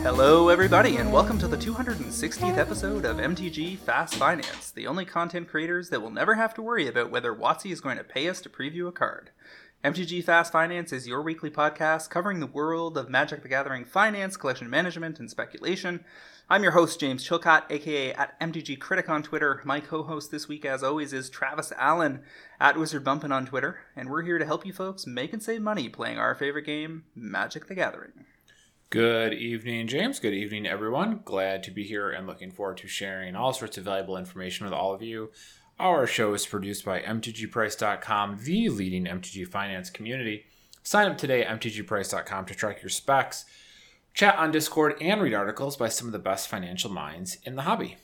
Hello, everybody, and welcome to the 260th episode of MTG Fast Finance, the only content creators that will never have to worry about whether WotC is going to pay us to preview a card. MTG Fast Finance is your weekly podcast covering the world of Magic the Gathering finance, collection management, and speculation. I'm your host, James Chilcott, aka at MTG Critic on Twitter. My co host this week, as always, is Travis Allen at Wizard Bumpin' on Twitter, and we're here to help you folks make and save money playing our favorite game, Magic the Gathering. Good evening, James. Good evening, everyone. Glad to be here and looking forward to sharing all sorts of valuable information with all of you. Our show is produced by MTGPrice.com, the leading MTG finance community. Sign up today at MTGPrice.com to track your specs, chat on Discord, and read articles by some of the best financial minds in the hobby.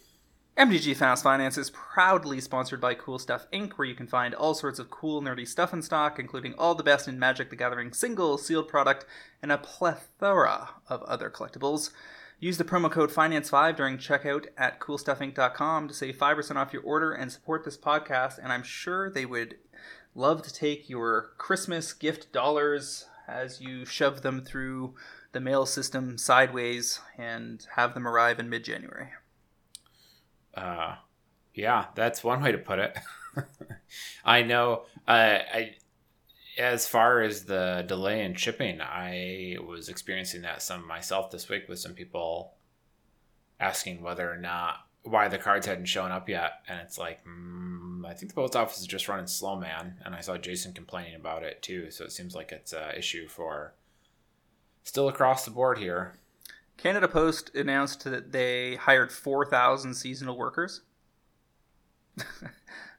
MTG Fast Finance is proudly sponsored by Cool Stuff Inc., where you can find all sorts of cool, nerdy stuff in stock, including all the best in Magic the Gathering single, sealed product, and a plethora of other collectibles. Use the promo code FINANCE5 during checkout at coolstuffinc.com to save 5% off your order and support this podcast, and I'm sure they would love to take your Christmas gift dollars as you shove them through the mail system sideways and have them arrive in mid January. Uh, yeah, that's one way to put it. I know. Uh, I as far as the delay in shipping, I was experiencing that some myself this week with some people asking whether or not why the cards hadn't shown up yet, and it's like mm, I think the post office is just running slow, man. And I saw Jason complaining about it too, so it seems like it's an issue for still across the board here. Canada Post announced that they hired 4,000 seasonal workers.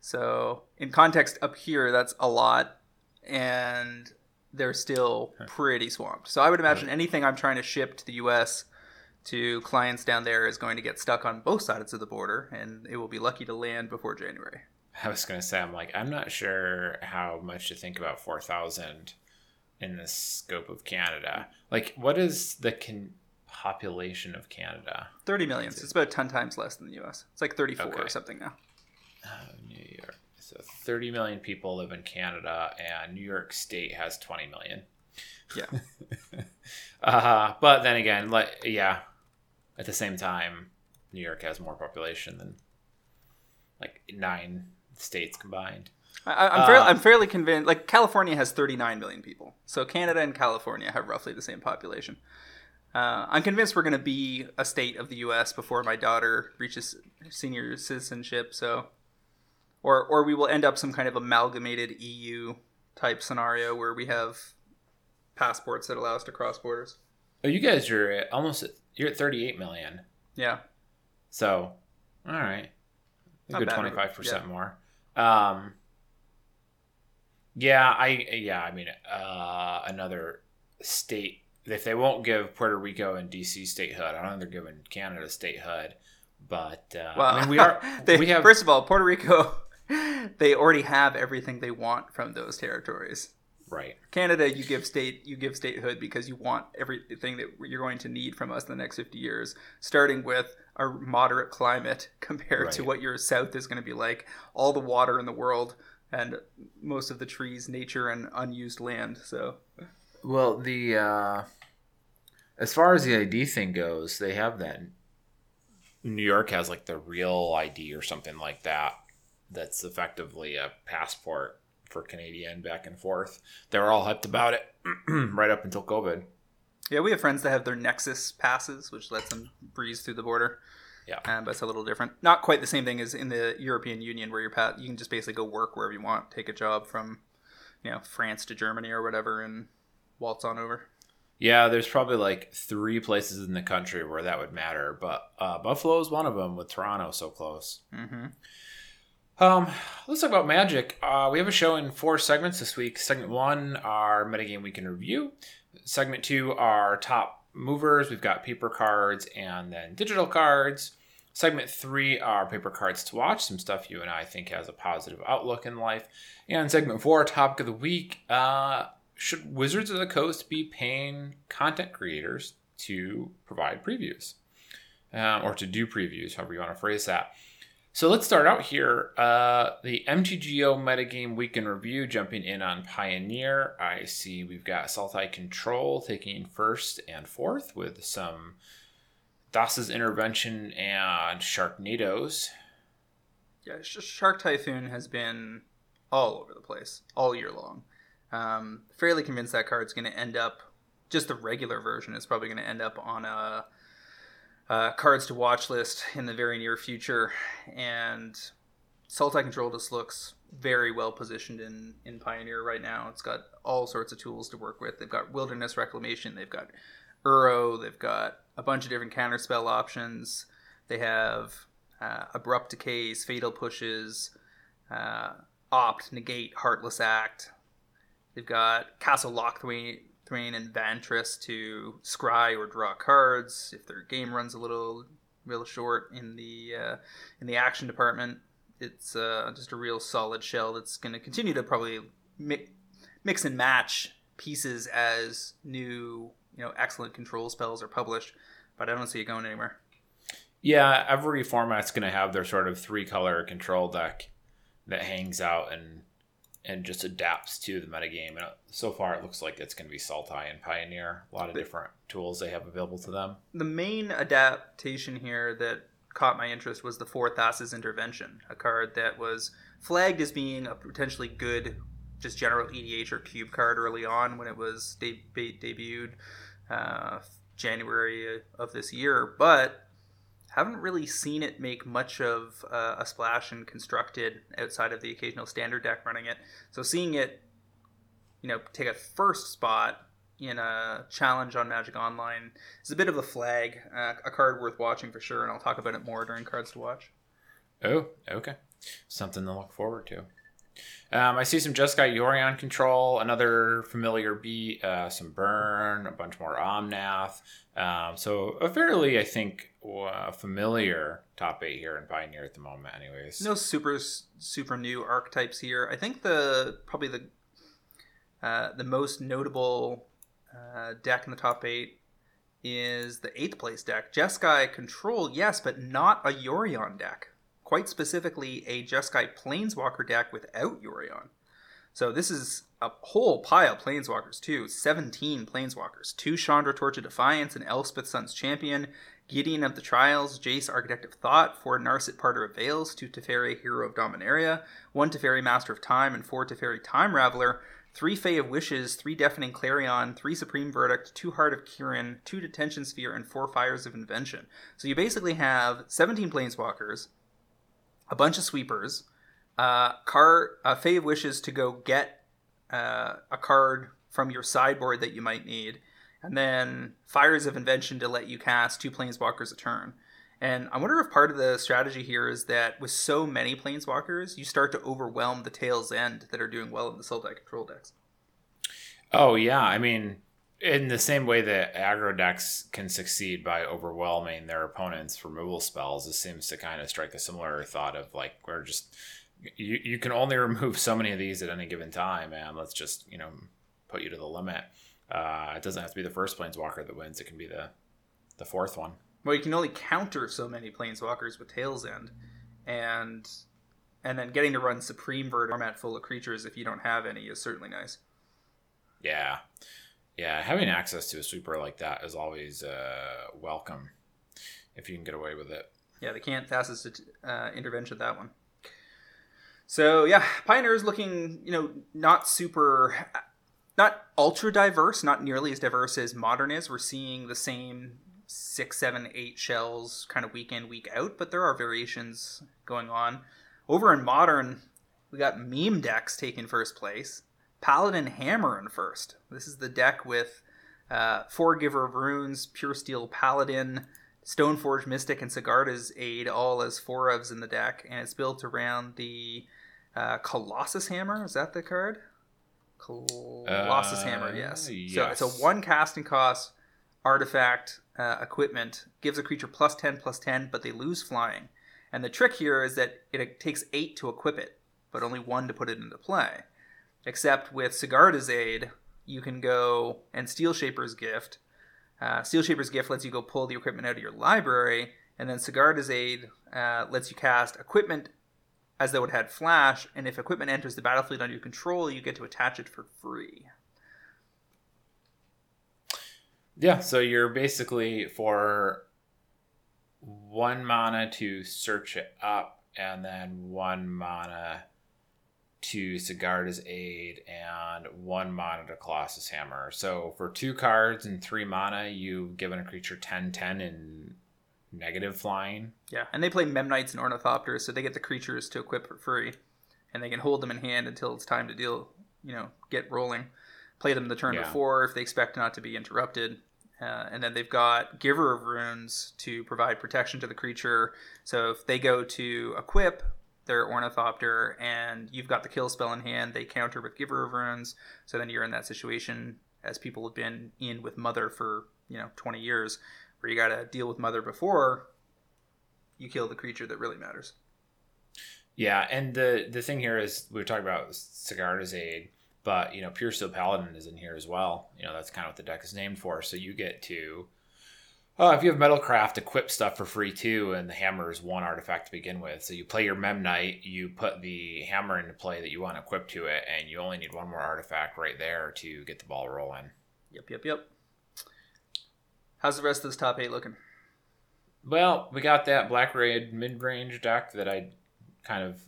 so, in context up here, that's a lot, and they're still pretty swamped. So, I would imagine anything I'm trying to ship to the US to clients down there is going to get stuck on both sides of the border, and it will be lucky to land before January. I was going to say, I'm like, I'm not sure how much to think about 4,000 in the scope of Canada. Like, what is the con- population of Canada? 30 million. So it's about 10 times less than the US. It's like 34 Okay. or something now. Uh, New York. So 30 million people live in Canada, and New York State has 20 million. Yeah. Uh, but then again, like, yeah, at the same time, New York has more population than like nine states combined. I, I'm, fairly, Uh, I'm fairly convinced. Like California has 39 million people, so Canada and California have roughly the same population. Uh, I'm convinced we're going to be a state of the U.S. before my daughter reaches senior citizenship. So, or or we will end up some kind of amalgamated EU type scenario where we have passports that allow us to cross borders. Oh, you guys are at almost at, you're at 38 million. Yeah, So, all right, a Not good bad, twenty five percent yeah. more. Um, yeah, I yeah, I mean, uh, another state. If they won't give Puerto Rico and DC statehood, I don't think they're giving Canada statehood. But uh, well, I mean, we are they, we have first of all Puerto Rico. They already have everything they want from those territories. right. Canada, you give state you give statehood because you want everything that you're going to need from us in the next 50 years, starting with a moderate climate compared to what your south is going to be like, all the water in the world and most of the trees, nature and unused land. So, Well, the uh, as far as the ID thing goes, they have that. New York has like the real ID or something like that. That's effectively a passport for Canadian back and forth. They were all hyped about it right up until COVID. yeah, we have friends that have their Nexus passes, which lets them breeze through the border. Yeah. Um, but it's a little different. Not quite the same thing as in the European Union, where you're pat- you can just basically go work wherever you want, take a job from, you know, France to Germany or whatever, and waltz on over. Yeah, there's probably like three places in the country where that would matter, but uh, Buffalo is one of them with Toronto so close. Mm-hmm. Um, let's talk about Magic. Uh, we have a show in four segments this week. Segment one, our metagame week in review. Segment two, our top movers. We've got paper cards and then digital cards. Segment three are paper cards to watch, some stuff you and I think has a positive outlook in life. And segment four, topic of the week. Uh, should Wizards of the Coast be paying content creators to provide previews? Uh, or to do previews, however you want to phrase that. So let's start out here. Uh, the MTGO metagame week in review, jumping in on Pioneer. I see we've got Sultai Control taking first and fourth with some Thassa's Intervention and Sharknadoes. Yeah, Shark Typhoon has been all over the place all year long. Um, fairly convinced that card's going to end up, just the regular version is probably going to end up on a uh, cards to watch list in the very near future. And Sultai Control just looks very well positioned in, in Pioneer right now. It's got all sorts of tools to work with. They've got Wilderness Reclamation, they've got Uro, they've got a bunch of different counterspell options. They have uh, Abrupt Decays, Fatal Pushes, uh, Opt, Negate, Heartless Act. They've got Castle Locthwain, Thwain and Vantress to scry or draw cards if their game runs a little real short in the uh, in the action department. It's uh, just a real solid shell that's going to continue to probably mi- mix and match pieces as new you know excellent control spells are published, but I don't see it going anywhere. Yeah, every format's going to have their sort of three color control deck that hangs out and and just adapts to the metagame. And uh, so far, it looks like it's going to be Sultai and Pioneer. A lot of different tools they have available to them. The main adaptation here that caught my interest was the Fourth Thassa's Intervention, a card that was flagged as being a potentially good, just general EDH or cube card early on when it was de- debuted uh, January of this year, but haven't really seen it make much of uh, a splash and constructed outside of the occasional standard deck running it. So seeing it, you know, take a first spot in a challenge on Magic Online is a bit of a flag, uh, a card worth watching for sure, and I'll talk about it more during cards to watch. Oh, okay, something to look forward to. Um, I see some Just Jeskai Yorion control, another familiar beat, uh, some burn, a bunch more Omnath. Um, so a fairly, I think, uh, familiar top eight here in Pioneer at the moment, anyways. No super super new archetypes here. I think the probably the uh, the most notable uh, deck in the top eight is the eighth place deck. Jeskai Control, yes, but not a Yorion deck quite specifically a Jeskai Planeswalker deck without Yorion. So this is a whole pile of Planeswalkers too. 17 Planeswalkers. Two Chandra Torch of Defiance and Elspeth Sun's Champion, Gideon of the Trials, Jace Architect of Thought, four Narset Parter of Veils, two Teferi Hero of Dominaria, one Teferi Master of Time, and four Teferi Time Raveler, three Fae of Wishes, three Deafening Clarion, three Supreme Verdict, two Heart of Kiran, two Detention Sphere, and four Fires of Invention. So you basically have 17 Planeswalkers, a bunch of sweepers, uh, card, a Fae of Wishes to go get uh, a card from your sideboard that you might need, and then Fires of Invention to let you cast two Planeswalkers a turn. And I wonder if part of the strategy here is that with so many Planeswalkers, you start to overwhelm the tails end that are doing well in the Sultai control decks. Oh, yeah. I mean, in the same way that aggro decks can succeed by overwhelming their opponent's removal spells, this seems to kind of strike a similar thought of like we're just you you can only remove so many of these at any given time, and let's just you know put you to the limit. Uh, it doesn't have to be the first planeswalker that wins; it can be the the fourth one. Well, you can only counter so many planeswalkers with Tails End, and and then getting to run Supreme Vert format full of creatures if you don't have any is certainly nice. Yeah, yeah, having access to a sweeper like that is always uh, welcome if you can get away with it. Yeah, they can't Thassa's uh, intervention that one. So yeah, Pioneer is looking, you know, not super, not ultra diverse, not nearly as diverse as Modern is. We're seeing the same six, seven, eight shells kind of week in, week out, but there are variations going on. Over in Modern, we got meme decks taking first place. Paladin Hammer in first. This is the deck with uh, Forgiver of Runes, Puresteel Paladin, Stoneforge Mystic, and Sigarda's Aid, all as four ofs in the deck, and it's built around the uh, Colossus Hammer. Is that the card? Colossus uh, Hammer, yes. yes. So it's a one casting cost artifact uh, equipment, gives a creature plus 10, plus 10, but they lose flying. And the trick here is that it takes eight to equip it, but only one to put it into play. Except with Sigarda's Aid, you can go and Steelshaper's Gift. Uh, Steelshaper's Gift lets you go pull the equipment out of your library, And then Sigarda's Aid uh, lets you cast equipment as though it had flash, and if equipment enters the battlefield under your control, you get to attach it for free. Yeah, so you're basically for one mana to search it up, and then one mana to Sigarda's Aid, and one mana to Colossus Hammer. So for two cards and three mana, you've given a creature 10 10 in negative flying. Yeah, and they play Memnites and Ornithopters, so they get the creatures to equip for free, and they can hold them in hand until it's time to deal, you know, get rolling. Play them the turn Yeah. before if they expect not to be interrupted. Uh, and then they've got Giver of Runes to provide protection to the creature. So if they go to equip their Ornithopter and you've got the kill spell in hand, they counter with Giver of Runes. So then you're in that situation as people have been in with Mother for, you know, 20 years, where you got to deal with Mother before you kill the creature that really matters. Yeah, and the the thing here is we were talking about Sigarda's Aid, but you know, Puresteel Paladin is in here as well. You know, that's kind of what the deck is named for. So you get to uh, if you have Metalcraft, equip stuff for free too, and the hammer is one artifact to begin with. So you play your Memnite, you put the hammer into play that you want to equip to it, and you only need one more artifact right there to get the ball rolling. Yep, yep, yep. How's the rest of this top eight looking? Well, we got that Black Raid mid range deck that I kind of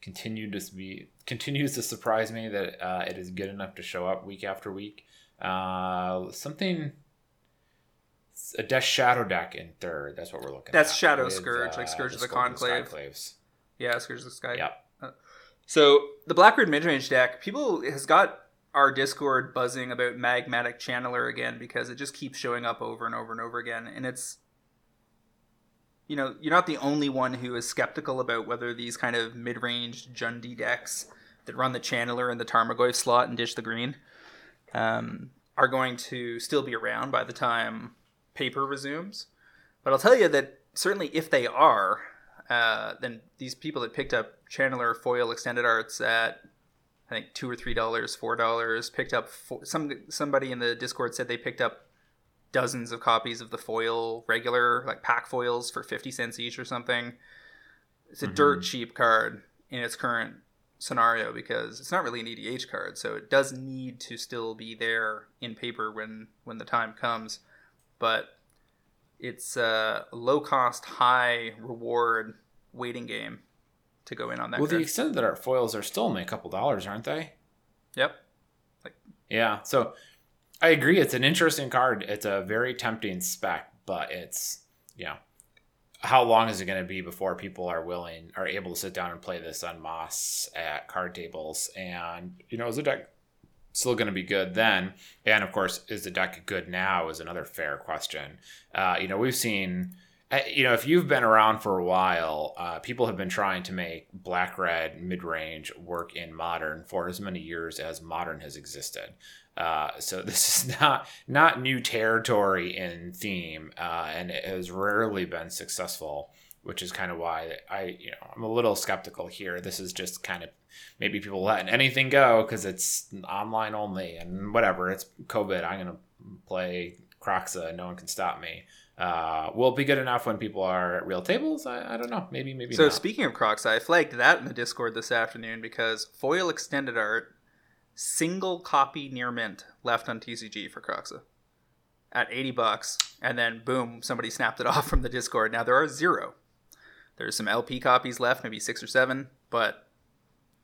continued to be continues to surprise me that uh, it is good enough to show up week after week. Uh, something a Death Shadow deck in third. That's what we're looking That's at. That's Shadow with, Scourge, like Scourge of the Conclave. Skyclaves. Yeah, Scourge of the Sky. Yep. So the Black Red midrange deck, people has got our Discord buzzing about Magmatic Channeler again because it just keeps showing up over and over and over again, and it's you know you're not the only one who is skeptical about whether these kind of mid-range Jundi decks that run the Channeler and the Tarmogoyf slot and dish the green um, are going to still be around by the time paper resumes. But I'll tell you that certainly if they are, uh, then these people that picked up Channeler foil extended arts at I think two or three dollars, four dollars, picked up fo- some somebody in the Discord said they picked up dozens of copies of the foil regular like pack foils for fifty cents each or something. It's a dirt cheap card in its current scenario because it's not really an EDH card, so it does need to still be there in paper when when the time comes. But it's a low cost, high reward waiting game to go in on that. Well, the extent that our foils are still only a couple dollars, aren't they? Yep. Yeah, so I agree. It's an interesting card. It's a very tempting spec, but it's you know how long is it going to be before people are willing are able to sit down and play this on Moss at card tables? And you know, is the deck still going to be good then? And of course, is the deck good now? Is another fair question. Uh, you know, we've seen. uh, You know, if you've been around for a while, uh, people have been trying to make black red mid range work in modern for as many years as modern has existed. Uh, so this is not not new territory in theme, uh, and it has rarely been successful, which is kind of why I you know I'm a little skeptical here. This is just kind of maybe people letting anything go because it's online only and whatever. It's COVID. I'm gonna play Kroxa. No one can stop me. Uh, will it be good enough when people are at real tables? I, I don't know. Maybe maybe So not. speaking of Crocs, I flagged that in the Discord this afternoon because foil extended art, single copy near mint left on TCG for Kroxa at 80 bucks, and then boom, somebody snapped it off from the Discord. Now there are zero. There's some LP copies left, maybe six or seven, but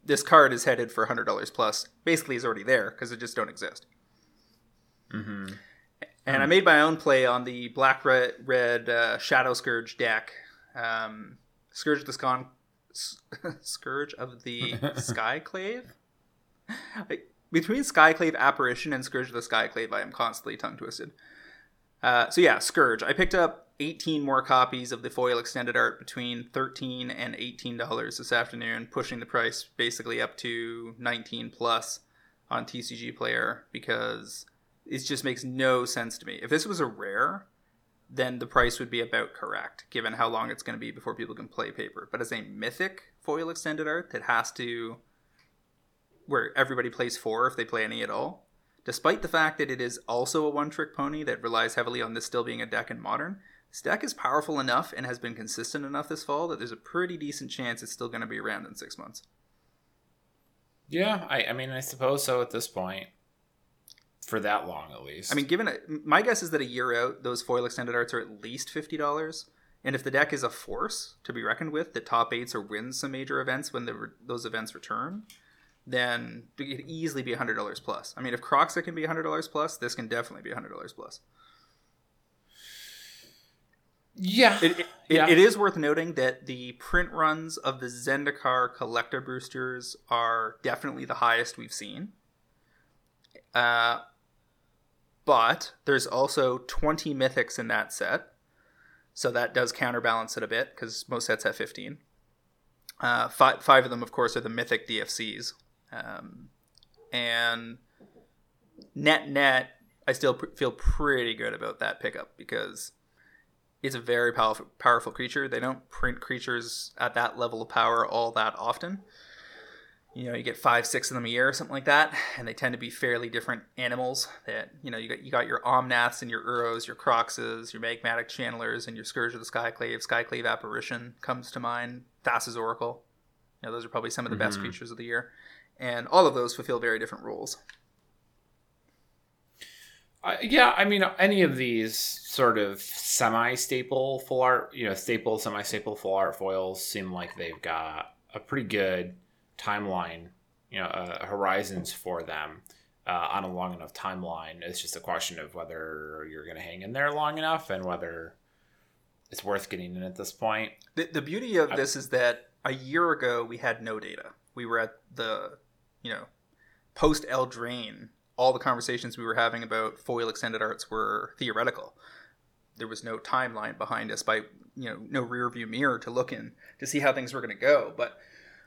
this card is headed for $100 plus. Basically, is already there because it just don't exist. hmm And I made my own play on the black red, red uh, Shadow Scourge deck. Um, Scourge of the Scon, S- Scourge of the Skyclave. Like, between Skyclave Apparition and Scourge of the Skyclave, I am constantly tongue twisted. Uh, so yeah, Scourge. I picked up 18 more copies of the foil extended art between 13 and 18 dollars this afternoon, pushing the price basically up to 19 plus on TCG Player because it just makes no sense to me. If this was a rare, then the price would be about correct, given how long it's going to be before people can play paper. But as a mythic foil extended art that has to, where everybody plays four if they play any at all, despite the fact that it is also a one trick pony that relies heavily on this still being a deck in modern, Deck is powerful enough and has been consistent enough this fall that there's a pretty decent chance it's still going to be around in six months. Yeah, I, I mean, I suppose so at this point. For that long, at least. I mean, given a, my guess is that a year out, those foil extended arts are at least fifty dollars. And if the deck is a force to be reckoned with, that top eights or wins some major events when the, those events return, then it could easily be hundred dollars plus. I mean, if Kroxa can be hundred dollars plus, this can definitely be hundred dollars plus. Yeah. It, it, Yeah. it, it is worth noting that the print runs of the Zendikar collector boosters are definitely the highest we've seen. Uh, but there's also 20 mythics in that set. So that does counterbalance it a bit because most sets have 15. Uh, five, five of them, of course, are the mythic DFCs. Um, and net net, I still pr- feel pretty good about that pickup because it's a very powerful powerful creature. They don't print creatures at that level of power all that often. You know, you get five, six of them a year, or something like that, and they tend to be fairly different animals. That you know, you got you got your Omnaths and your Uros, your Croxes, your Magmatic Channelers, and your Scourge of the Skyclave. Skyclave Apparition comes to mind. Thassa's Oracle. You know, those are probably some of the best Mhm. creatures of the year, and all of those fulfill very different roles. Uh, yeah, I mean, any of these sort of semi-staple full art, you know, staple, semi-staple full art foils seem like they've got a pretty good timeline, you know, uh, horizons for them uh, on a long enough timeline. It's just a question of whether you're going to hang in there long enough and whether it's worth getting in at this point. The, the beauty of this is that a year ago we had no data. We were at the, you know, post Eldraine. All the conversations we were having about foil extended arts were theoretical. There was no timeline behind us by you know no rear view mirror to look in to see how things were going to go. But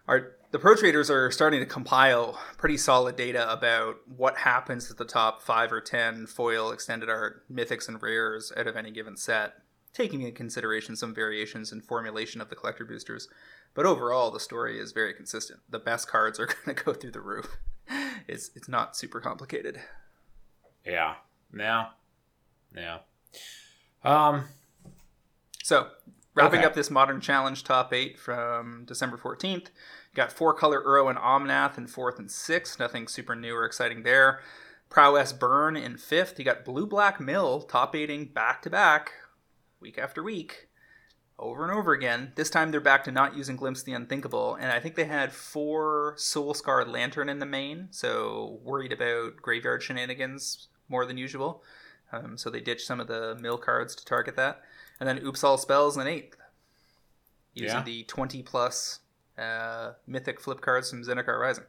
our the pro traders are starting to compile pretty solid data about what happens at the top five or ten foil extended art mythics and rares out of any given set taking into consideration some variations in formulation of the collector boosters. But overall, the story is very consistent. The best cards are going to go through the roof. It's it's not super complicated. Yeah. Yeah. Yeah. Um, So, wrapping Okay. up this modern challenge top eight from December 14th, got four color Uro and Omnath in fourth and sixth. Nothing super new or exciting there. Prowess Burn in fifth. You got Blue Black Mill top eighting back to back, week after week, over and over again. This time they're back to not using Glimpse the Unthinkable, and I think they had four Soul Scarred Lantern in the main, so worried about graveyard shenanigans more than usual. Um, so they ditched some of the mill cards to target that. And then Oops All Spells in eighth. Using Yeah. the 20 plus uh, mythic flip cards from Zendikar Rising.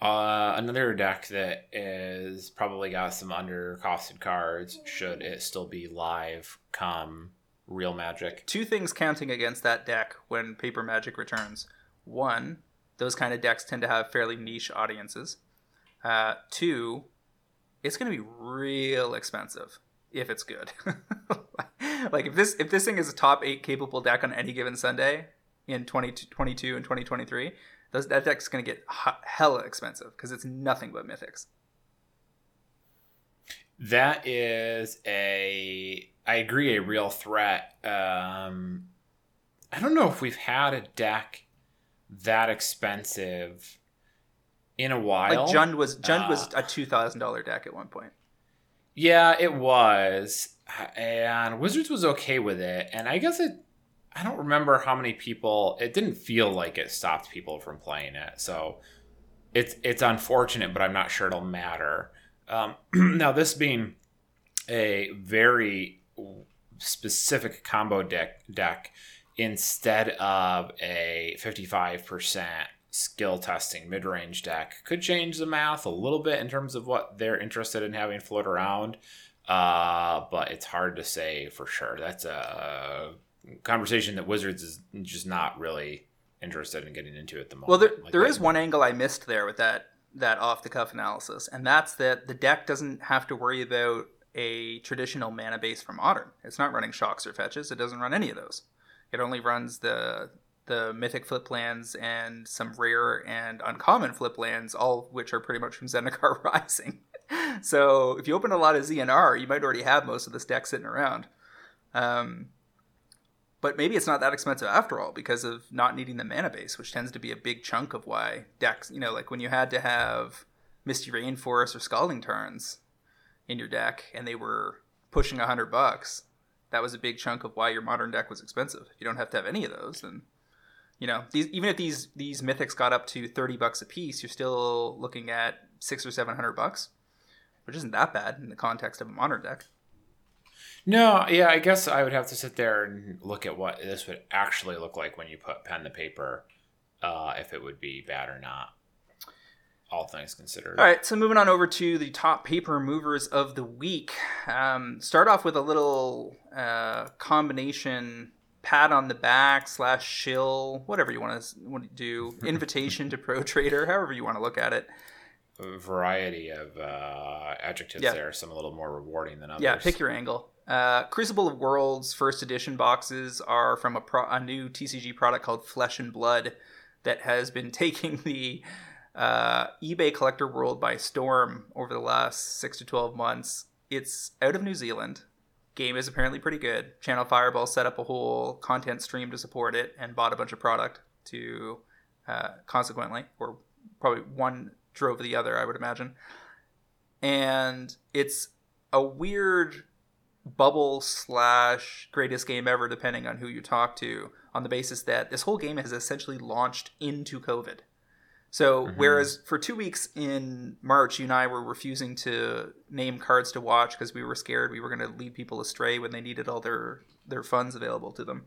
Uh, another deck that is probably got some undercosted cards should it still be live come real magic. Two things counting against that deck when Paper Magic returns. One, those kind of decks tend to have fairly niche audiences. Uh, two, it's going to be real expensive if it's good. like if this if this thing is a top eight capable deck on any given Sunday in 2022 and 2023, those, that deck's going to get hella expensive because it's nothing but mythics. That is a I agree a real threat. Um I don't know if we've had a deck that expensive in a while. Like Jund was Jund was Uh, a two thousand dollar deck at one point. Yeah, it was. And Wizards was okay with it. And I guess it I don't remember how many people it didn't feel like it stopped people from playing it. So it's it's unfortunate, but I'm not sure it'll matter. Um, now this being a very specific combo deck deck instead of a 55% skill testing mid-range deck could change the math a little bit in terms of what they're interested in having float around uh, but it's hard to say for sure that's a conversation that wizards is just not really interested in getting into at the moment Well, there, Like there one angle I missed there with that that off the cuff analysis, and that's that the deck doesn't have to worry about a traditional mana base from modern. It's not running shocks or fetches. It doesn't run any of those. It only runs the the mythic flip lands and some rare and uncommon flip lands, all of which are pretty much from Zendikar Rising. so if you open a lot of ZNR, you might already have most of this deck sitting around. Um, but maybe it's not that expensive after all because of not needing the mana base, which tends to be a big chunk of why decks, you know, like when you had to have Misty Rainforest or Scalding Tarns in your deck and they were pushing a hundred bucks, that was a big chunk of why your modern deck was expensive. If you don't have to have any of those, then you know, these even if these these mythics got up to thirty bucks a piece, you're still looking at six or seven hundred bucks, which isn't that bad in the context of a modern deck. No, yeah, I guess I would have to sit there and look at what this would actually look like when you put pen to paper, uh, if it would be bad or not. All things considered. All right, so moving on over to the top paper movers of the week. Um, start off with a little uh, combination pat on the back slash shill, whatever you want to, want to do, invitation to Pro Trader, however you want to look at it. A variety of uh, adjectives Yeah. there, some a little more rewarding than others. Yeah, pick your angle. Uh, Crucible of War first edition boxes are from a, pro- a new TCG product called Flesh and Blood that has been taking the uh, eBay collector world by storm over the last six to 12 months. It's out of New Zealand. Game is apparently pretty good. Channel Fireball set up a whole content stream to support it and bought a bunch of product to uh, consequently, or probably one drove the other, I would imagine. And it's a weird bubble slash greatest game ever, depending on who you talk to, on the basis that this whole game has essentially launched into COVID. So, mm-hmm. whereas for two weeks in March, you and I were refusing to name cards to watch because we were scared we were going to lead people astray when they needed all their, their funds available to them.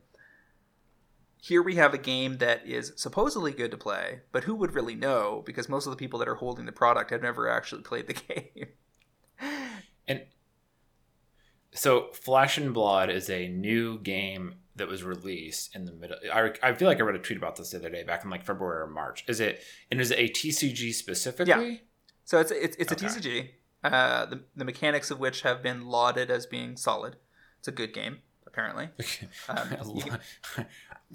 Here we have a game that is supposedly good to play, but who would really know because most of the people that are holding the product have never actually played the game. And so, Flesh and Blood is a new game that was released in the middle. I, I feel like I read a tweet about this the other day, back in like February or March. Is it and is it a TCG specifically? Yeah. So it's it's, it's Okay. a TCG, uh, the the mechanics of which have been lauded as being solid. It's a good game, apparently. Um, can-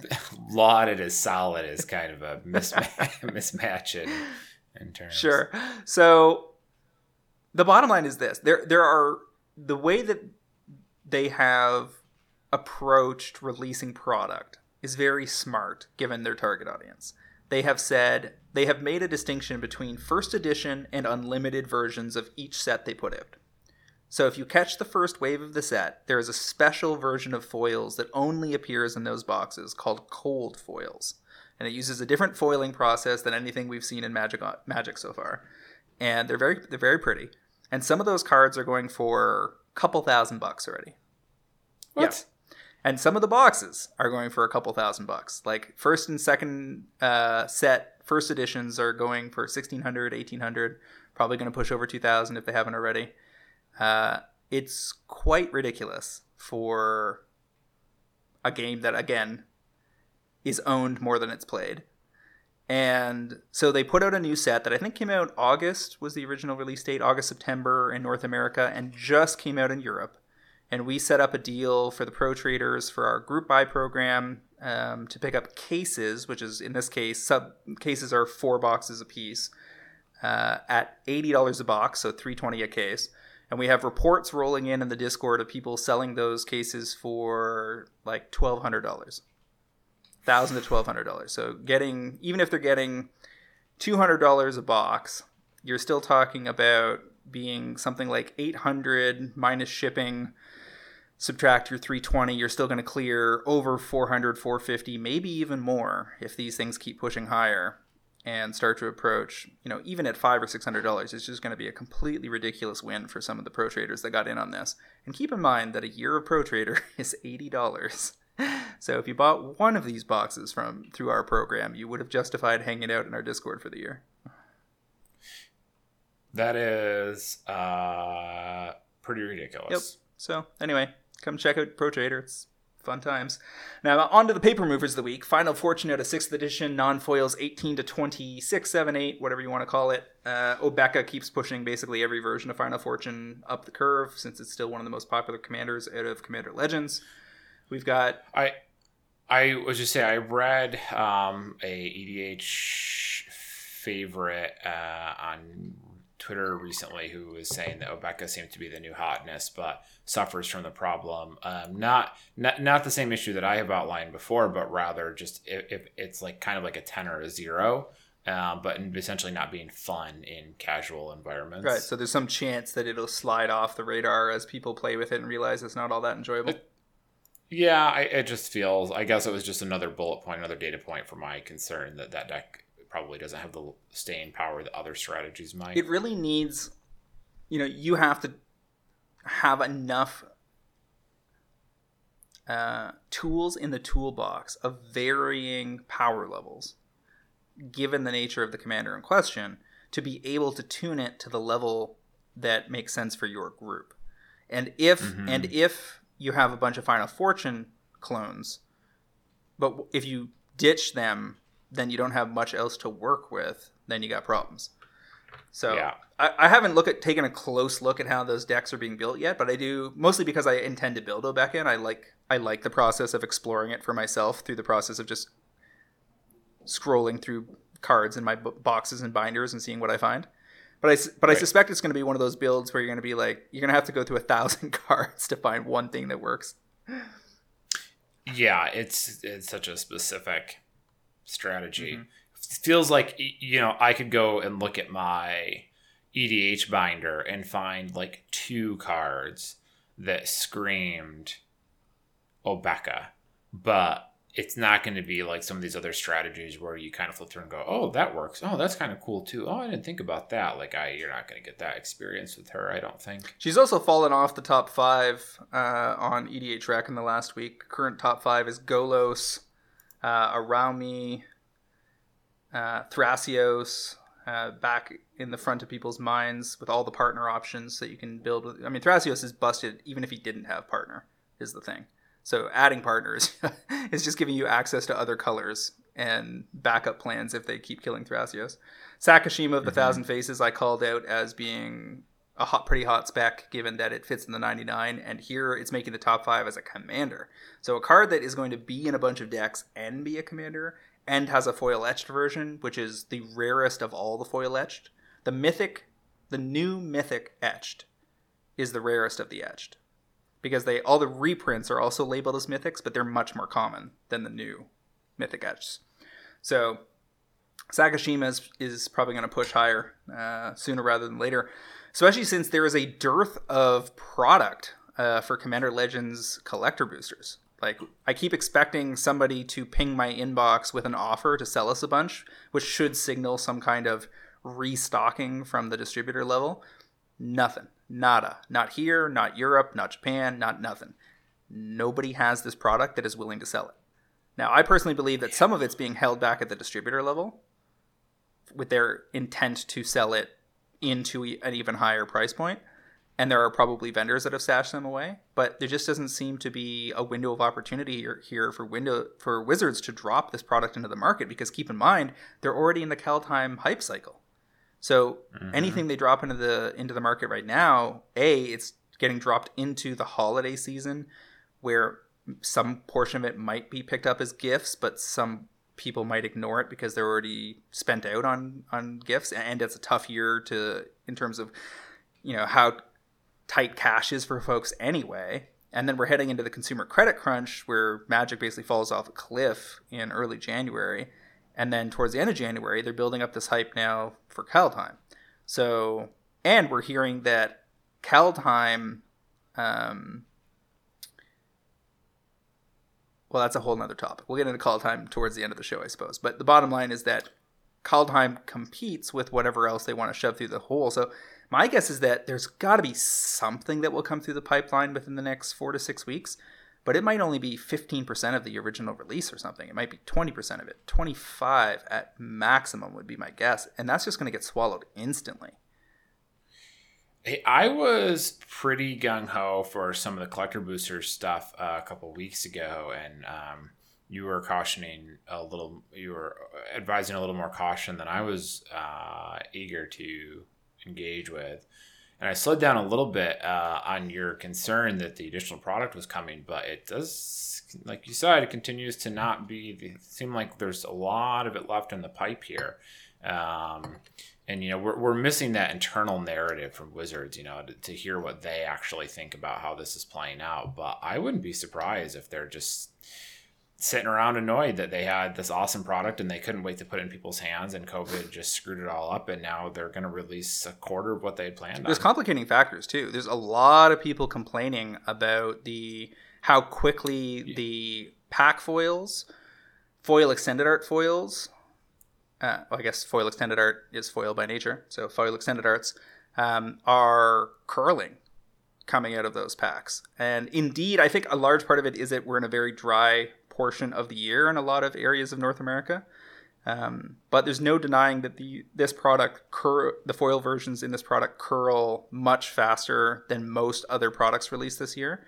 Lauded as solid is kind of a mismatch, mismatch in, in terms. Sure. So the bottom line is this: there there are the way that they have approached releasing product is very smart given their target audience. They have said they have made a distinction between first edition and unlimited versions of each set they put out. So if you catch the first wave of the set, there is a special version of foils that only appears in those boxes called cold foils. And it uses a different foiling process than anything we've seen in Magic Magic so far. And they're very they're very pretty. And some of those cards are going for a couple thousand bucks already. What? And some of the boxes are going for a couple thousand bucks. Like first and second uh, set, first editions are going for 1600, 1800, probably going to push over 2000 if they haven't already. Uh, it's quite ridiculous for a game that, again, is owned more than it's played. And so they put out a new set that I think came out August was the original release date, August September in North America, and just came out in Europe. And we set up a deal for the pro traders for our group buy program um, to pick up cases, which is in this case sub cases are four boxes a piece uh, at eighty dollars a box, so three twenty a case. And we have reports rolling in in the Discord of people selling those cases for like twelve hundred dollars thousand to twelve hundred dollars. So getting even if they're getting two hundred dollars a box, you're still talking about being something like eight hundred minus shipping. Subtract your 320, you're still going to clear over 400, 450, maybe even more if these things keep pushing higher and start to approach, you know, even at five or six hundred dollars, it's just going to be a completely ridiculous win for some of the pro traders that got in on this. And keep in mind that a year of pro trader is eighty dollars. So if you bought one of these boxes from through our program, you would have justified hanging out in our Discord for the year. That is uh, pretty ridiculous. Yep. So anyway, come check out Pro Trader. It's fun times. Now on to the paper movers of the week. Final Fortune out of sixth edition non foils, eighteen to twenty six, seven, eight, whatever you want to call it. Uh, Obeka keeps pushing basically every version of Final Fortune up the curve since it's still one of the most popular commanders out of Commander Legends. We've got I I was just say I read um, a EDH favorite uh, on Twitter recently who was saying that Obeka seems to be the new hotness, but suffers from the problem. Um, not, not not the same issue that I have outlined before, but rather just if, if it's like kind of like a ten or a zero. Um, but essentially not being fun in casual environments. Right. So there's some chance that it'll slide off the radar as people play with it and realize it's not all that enjoyable. It, yeah, I, it just feels. I guess it was just another bullet point, another data point for my concern that that deck probably doesn't have the staying power that other strategies might. It really needs, you know, you have to have enough uh, tools in the toolbox of varying power levels, given the nature of the commander in question, to be able to tune it to the level that makes sense for your group. And if mm-hmm. and if you have a bunch of Final Fortune clones, but if you ditch them, then you don't have much else to work with. Then you got problems. So yeah. I, I, haven't look at taken a close look at how those decks are being built yet, but I do mostly because I intend to build Obeka and I like I like the process of exploring it for myself through the process of just scrolling through cards in my boxes and binders and seeing what I find. But I but right. I suspect it's going to be one of those builds where you're going to be like you're going to have to go through a thousand cards to find one thing that works. Yeah, it's it's such a specific strategy. Mm-hmm. Feels like you know I could go and look at my EDH binder and find like two cards that screamed Obeka, but it's not going to be like some of these other strategies where you kind of flip through and go, "Oh, that works. Oh, that's kind of cool too. Oh, I didn't think about that." Like, I you're not going to get that experience with her. I don't think. She's also fallen off the top five uh, on EDHREC in the last week. Current top five is Golos, uh, Araumi, uh, Thrasios, uh, back in the front of people's minds with all the partner options that you can build with. I mean, Thrasios is busted even if he didn't have partner, is the thing. So adding partners is just giving you access to other colors and backup plans if they keep killing Thrasios. Sakashima of the mm-hmm. Thousand Faces I called out as being a hot, pretty hot spec given that it fits in the 99, and here it's making the top five as a commander. So a card that is going to be in a bunch of decks and be a commander and has a foil etched version, which is the rarest of all the foil etched. The mythic, the new mythic etched, is the rarest of the etched because they all the reprints are also labeled as mythics, but they're much more common than the new mythic etched. So Sakashima is, is probably going to push higher uh, sooner rather than later, especially since there is a dearth of product uh, for Commander Legends collector boosters. Like I keep expecting somebody to ping my inbox with an offer to sell us a bunch, which should signal some kind of restocking from the distributor level. Nothing. Nada. Not here, not Europe, not Japan, not nothing. Nobody has this product that is willing to sell it. Now, I personally believe that some of it's being held back at the distributor level with their intent to sell it into an even higher price point and there are probably vendors that have stashed them away but there just doesn't seem to be a window of opportunity here, here for window for wizards to drop this product into the market because keep in mind they're already in the Kaldheim hype cycle so mm-hmm. anything they drop into the into the market right now a it's getting dropped into the holiday season where some portion of it might be picked up as gifts but some people might ignore it because they're already spent out on on gifts and it's a tough year to in terms of you know how tight cash is for folks anyway. And then we're heading into the consumer credit crunch where Magic basically falls off a cliff in early January. And then towards the end of January, they're building up this hype now for Kaldheim. So, and we're hearing that Kaldheim, um, well, that's a whole nother topic. We'll get into Kaldheim towards the end of the show, I suppose. But the bottom line is that Kaldheim competes with whatever else they want to shove through the hole. So my guess is that there's got to be something that will come through the pipeline within the next four to six weeks, but it might only be 15% of the original release or something. It might be 20% of it. 25 at maximum would be my guess, and that's just going to get swallowed instantly. I was pretty gung ho for some of the collector booster stuff uh, a couple weeks ago, and um, you were cautioning a little, you were advising a little more caution than I was uh, eager to engage with. And I slowed down a little bit uh, on your concern that the additional product was coming, but it does, like you said, it continues to not be. It seem like there's a lot of it left in the pipe here. Um, and you know we're, we're missing that internal narrative from wizards you know to, to, hear what they actually think about how this is playing out but i wouldn't be surprised if they're just sitting around annoyed that they had this awesome product and they couldn't wait to put it in people's hands and covid just screwed it all up and now they're going to release a quarter of what they had planned there's on. complicating factors too there's a lot of people complaining about the how quickly yeah. the pack foils foil extended art foils uh, well, I guess foil extended art is foil by nature, so foil extended arts um, are curling coming out of those packs. And indeed, I think a large part of it is that we're in a very dry portion of the year in a lot of areas of North America. Um, but there's no denying that the this product cur- the foil versions in this product curl much faster than most other products released this year.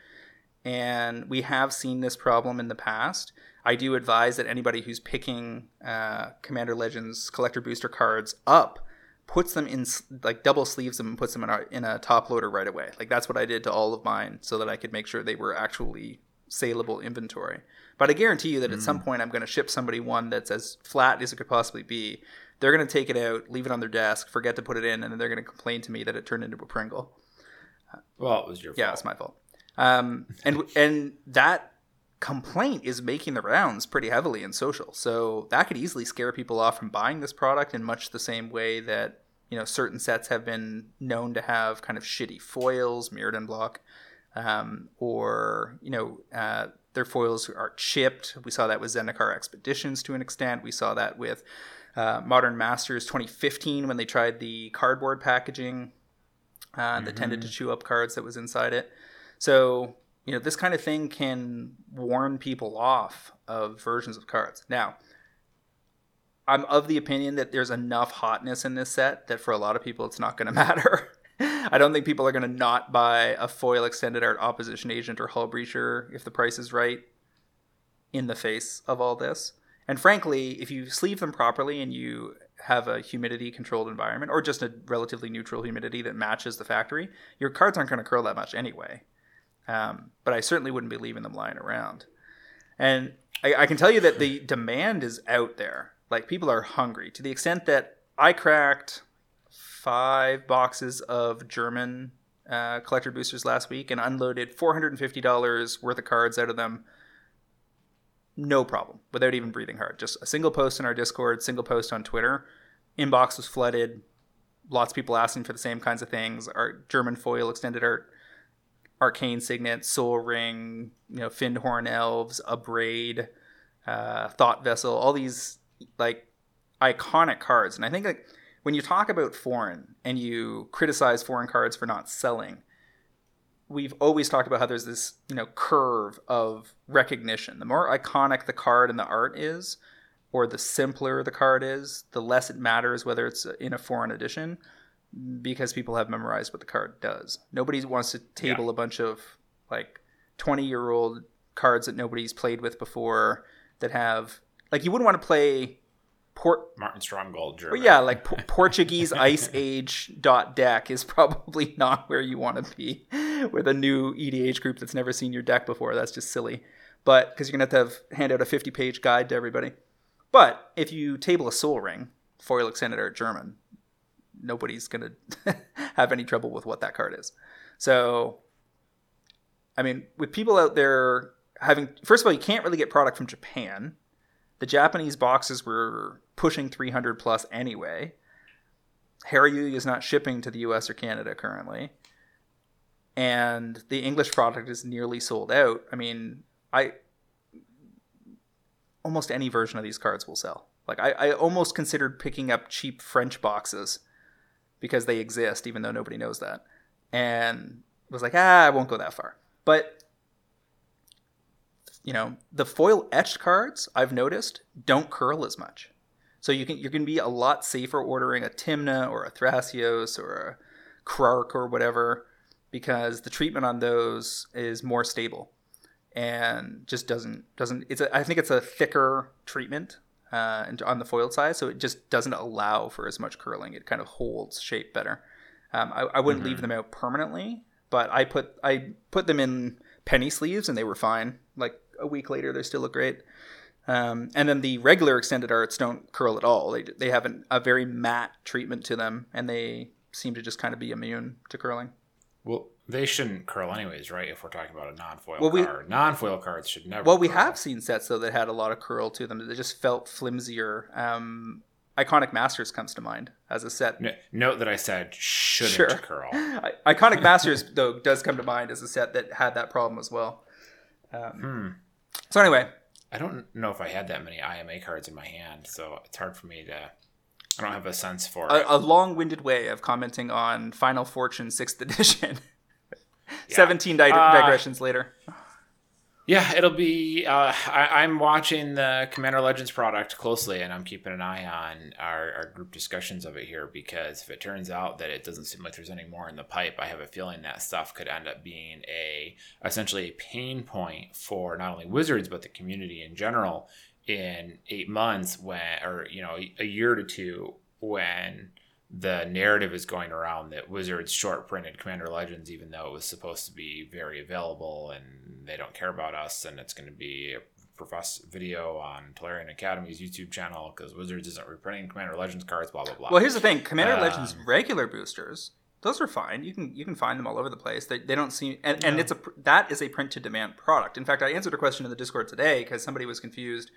And we have seen this problem in the past. I do advise that anybody who's picking uh, Commander Legends collector booster cards up puts them in like double sleeves them and puts them in a, in a top loader right away. Like that's what I did to all of mine so that I could make sure they were actually saleable inventory. But I guarantee you that mm. at some mm. point I'm going to ship somebody one that's as flat as it could possibly be. They're going to take it out, leave it on their desk, forget to put it in, and then they're going to complain to me that it turned into a Pringle. Well, it was your fault. Yeah, it's my fault. Um, and and that complaint is making the rounds pretty heavily in social. So that could easily scare people off from buying this product in much the same way that, you know, certain sets have been known to have kind of shitty foils, Mirrodin block, um, or, you know, uh, their foils are chipped. We saw that with Zendikar Expeditions to an extent. We saw that with uh, Modern Masters 2015 when they tried the cardboard packaging uh, mm-hmm. that tended to chew up cards that was inside it. So you know, this kind of thing can warn people off of versions of cards. Now, I'm of the opinion that there's enough hotness in this set that for a lot of people it's not going to matter. I don't think people are going to not buy a foil extended art opposition agent or hull breacher if the price is right in the face of all this. And frankly, if you sleeve them properly and you have a humidity controlled environment or just a relatively neutral humidity that matches the factory, your cards aren't going to curl that much anyway. Um, but I certainly wouldn't be leaving them lying around. And I, I, can tell you that the demand is out there. Like people are hungry to the extent that I cracked five boxes of German uh, collector boosters last week and unloaded $450 worth of cards out of them. No problem, without even breathing hard. Just a single post in our Discord, single post on Twitter. Inbox was flooded. Lots of people asking for the same kinds of things. Our German foil extended art Arcane Signet, Sol Ring, you know, Fyndhorn Elves, Abrade, uh, Thought Vessel, all these like iconic cards. And I think like when you talk about foreign and you criticize foreign cards for not selling, we've always talked about how there's this, you know, curve of recognition. The more iconic the card and the art is, or the simpler the card is, the less it matters whether it's in a foreign edition because people have memorized what the card does. Nobody wants to table yeah. a bunch of like 20 year old cards that nobody's played with before that have like you wouldn't want to play Port Martin Stromgold German. yeah, like P- Portuguese Ice Age dot deck is probably not where you want to be with a new EDH group that's never seen your deck before. That's just silly. But because you're gonna have to have, hand out a 50 page guide to everybody. But if you table a Sol Ring, foil extended art German, nobody's going to have any trouble with what that card is. So, I mean, with people out there having, first of all, you can't really get product from Japan. The Japanese boxes were pushing 300 plus anyway. Hareruya is not shipping to the US or Canada currently. And the English product is nearly sold out. I mean, I almost any version of these cards will sell. Like I, I almost considered picking up cheap French boxes because they exist, even though nobody knows that. And was like, ah, I won't go that far. But you know, the foil etched cards I've noticed don't curl as much. So you can you can be a lot safer ordering a Tymna or a Thrasios or a Krark or whatever because the treatment on those is more stable and just doesn't doesn't it's a, I think it's a thicker treatment uh, on the foiled side, so it just doesn't allow for as much curling. It kind of holds shape better. Um, I, I, wouldn't mm-hmm. leave them out permanently, but I put I put them in penny sleeves and they were fine. Like a week later, they still look great. Um, and then the regular extended arts don't curl at all. They, they have an, a very matte treatment to them, and they seem to just kind of be immune to curling. Well, they shouldn't curl anyways, right? If we're talking about a non-foil Well, we- card, non-foil cards should never. Well, we curl. have seen sets though that had a lot of curl to them. They just felt flimsier. Um, Iconic Masters comes to mind as a set. Note that I said shouldn't Sure. curl. I- Iconic Masters though does come to mind as a set that had that problem as well. Um, Hmm. so anyway, I don't know if I had that many IMA cards in my hand, so it's hard for me to. I don't have a sense for it. a, a long-winded way of commenting on Final Fortune Sixth Edition. Seventeen dig- Uh, digressions later. Yeah, it'll be. Uh, I, I'm watching the Commander Legends product closely, and I'm keeping an eye on our, our group discussions of it here because if it turns out that it doesn't seem like there's any more in the pipe, I have a feeling that stuff could end up being a essentially a pain point for not only Wizards but the community in general in eight months when, or you know, a year to two when the narrative is going around that Wizards short printed Commander Legends, even though it was supposed to be very available and they don't care about us, and it's going to be a profess video on Tolarian Academy's YouTube channel because Wizards isn't reprinting Commander Legends cards, blah blah blah. Well, here's the thing: Commander Um, Legends regular boosters, those are fine. You can you can find them all over the place. They, they don't seem and, and it's a that is a print to demand product. In fact, I answered a question in the Discord today because somebody was confused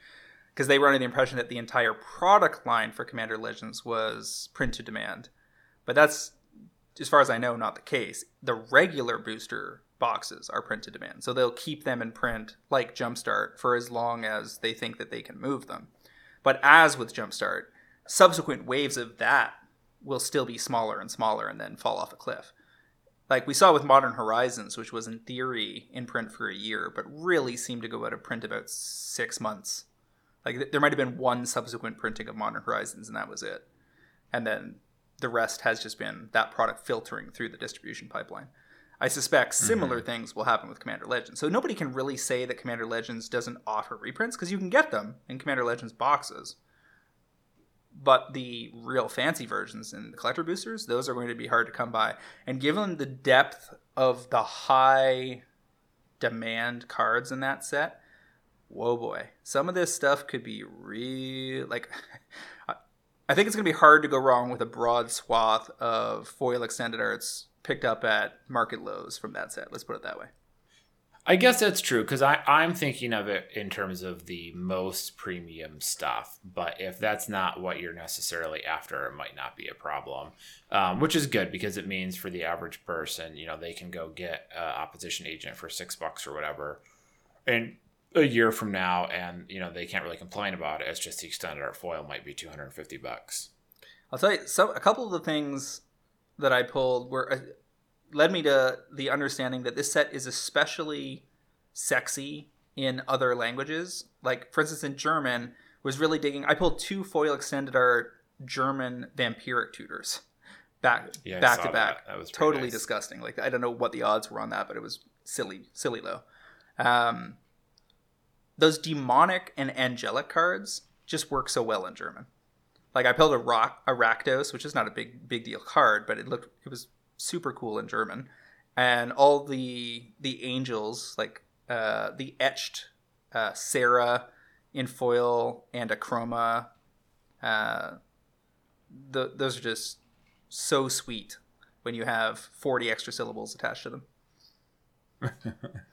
because they were under the impression that the entire product line for Commander Legends was print to demand, but that's as far as I know not the case. The regular booster boxes are print to demand, so they'll keep them in print like Jumpstart for as long as they think that they can move them. But as with Jumpstart, subsequent waves of that will still be smaller and smaller and then fall off a cliff. Like we saw with Modern Horizons, which was in theory in print for a year, but really seemed to go out of print about six months. Like th- there might have been one subsequent printing of Modern Horizons, and that was it. And then the rest has just been that product filtering through the distribution pipeline. I suspect mm-hmm. similar things will happen with Commander Legends. So nobody can really say that Commander Legends doesn't offer reprints because you can get them in Commander Legends boxes but the real fancy versions and the collector boosters, those are going to be hard to come by. And given the depth of the high demand cards in that set, whoa boy, some of this stuff could be real. Like, I think it's going to be hard to go wrong with a broad swath of foil extended arts picked up at market lows from that set. Let's put it that way. I guess that's true because I'm thinking of it in terms of the most premium stuff. But if that's not what you're necessarily after, it might not be a problem, um, which is good because it means for the average person, you know, they can go get an opposition agent for six bucks or whatever, and a year from now, and you know they can't really complain about it. It's just the extended art foil might be 250 bucks. I'll tell you, so a couple of the things that I pulled were uh, led me to the understanding that this set is especially sexy in other languages. Like, for instance, in German, was really digging. I pulled two foil extended art German vampiric tutors back Yeah, back to back. that. That was totally nice. disgusting. Like, I don't know what the odds were on that, but it was silly, silly low. Um, those demonic and angelic cards just work so well in German. Like I pulled a rock a Rakdos, which is not a big big deal card, but it looked it was super cool in German, and all the the angels like uh, the etched uh, Sarah in foil and Akroma. Uh, the, those are just so sweet when you have forty extra syllables attached to them.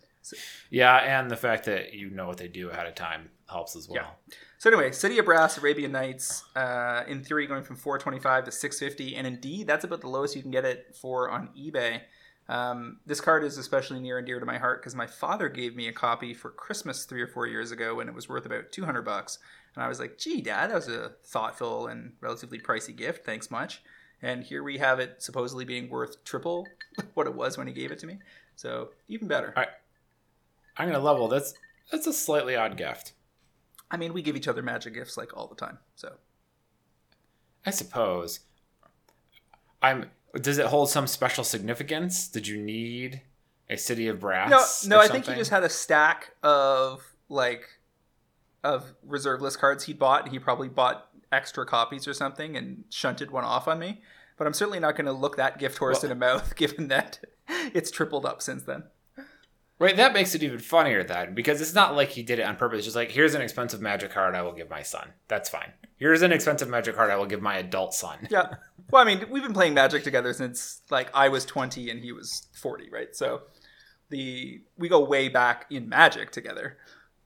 Yeah, and the fact that you know what they do ahead of time helps as well. Yeah. So anyway, City of Brass, Arabian Nights, uh, in theory going from 425 to 650, and indeed that's about the lowest you can get it for on eBay. Um, this card is especially near and dear to my heart because my father gave me a copy for Christmas three or four years ago when it was worth about 200 bucks, and I was like, "Gee, Dad, that was a thoughtful and relatively pricey gift. Thanks much." And here we have it supposedly being worth triple what it was when he gave it to me. So even better. I- I'm gonna level. That's that's a slightly odd gift. I mean, we give each other magic gifts like all the time. So I suppose. I'm. Does it hold some special significance? Did you need a city of brass? No, no, I think he just had a stack of like of reserve list cards he bought. He probably bought extra copies or something and shunted one off on me. But I'm certainly not going to look that gift horse Well- in the mouth, given that it's tripled up since then. Right, that makes it even funnier then, because it's not like he did it on purpose. Just like, here's an expensive magic card I will give my son. That's fine. Here's an expensive magic card I will give my adult son. Yeah. Well, I mean, we've been playing Magic together since like I was 20 and he was 40, right? So the we go way back in Magic together,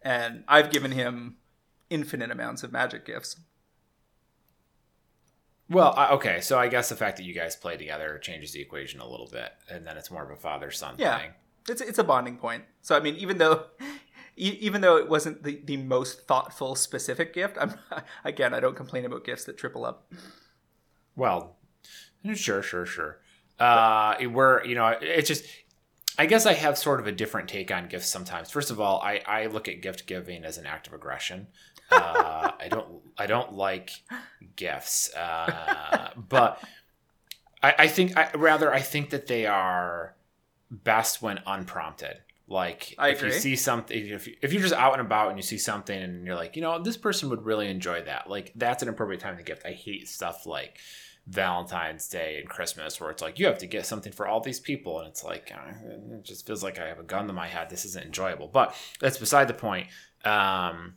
and I've given him infinite amounts of Magic gifts. Well, I- okay, so I guess the fact that you guys play together changes the equation a little bit, and then it's more of a father son Yeah. thing. It's it's a bonding point. So I mean, even though even though it wasn't the, the most thoughtful specific gift, I'm again I don't complain about gifts that triple up. Well, sure, sure, sure. Uh, we're you know, it's just. I guess I have sort of a different take on gifts sometimes. First of all, I, I look at gift giving as an act of aggression. Uh, I don't I don't like gifts, uh, but I, I think I, rather I think that they are best when unprompted. Like I if you see something, if you, if you're just out and about and you see something and you're like, you know, this person would really enjoy that. Like that's an appropriate time to gift. I hate stuff like Valentine's Day and Christmas where it's like you have to get something for all these people and it's like uh, it just feels like I have a gun to my head. This isn't enjoyable. But that's beside the point. Um,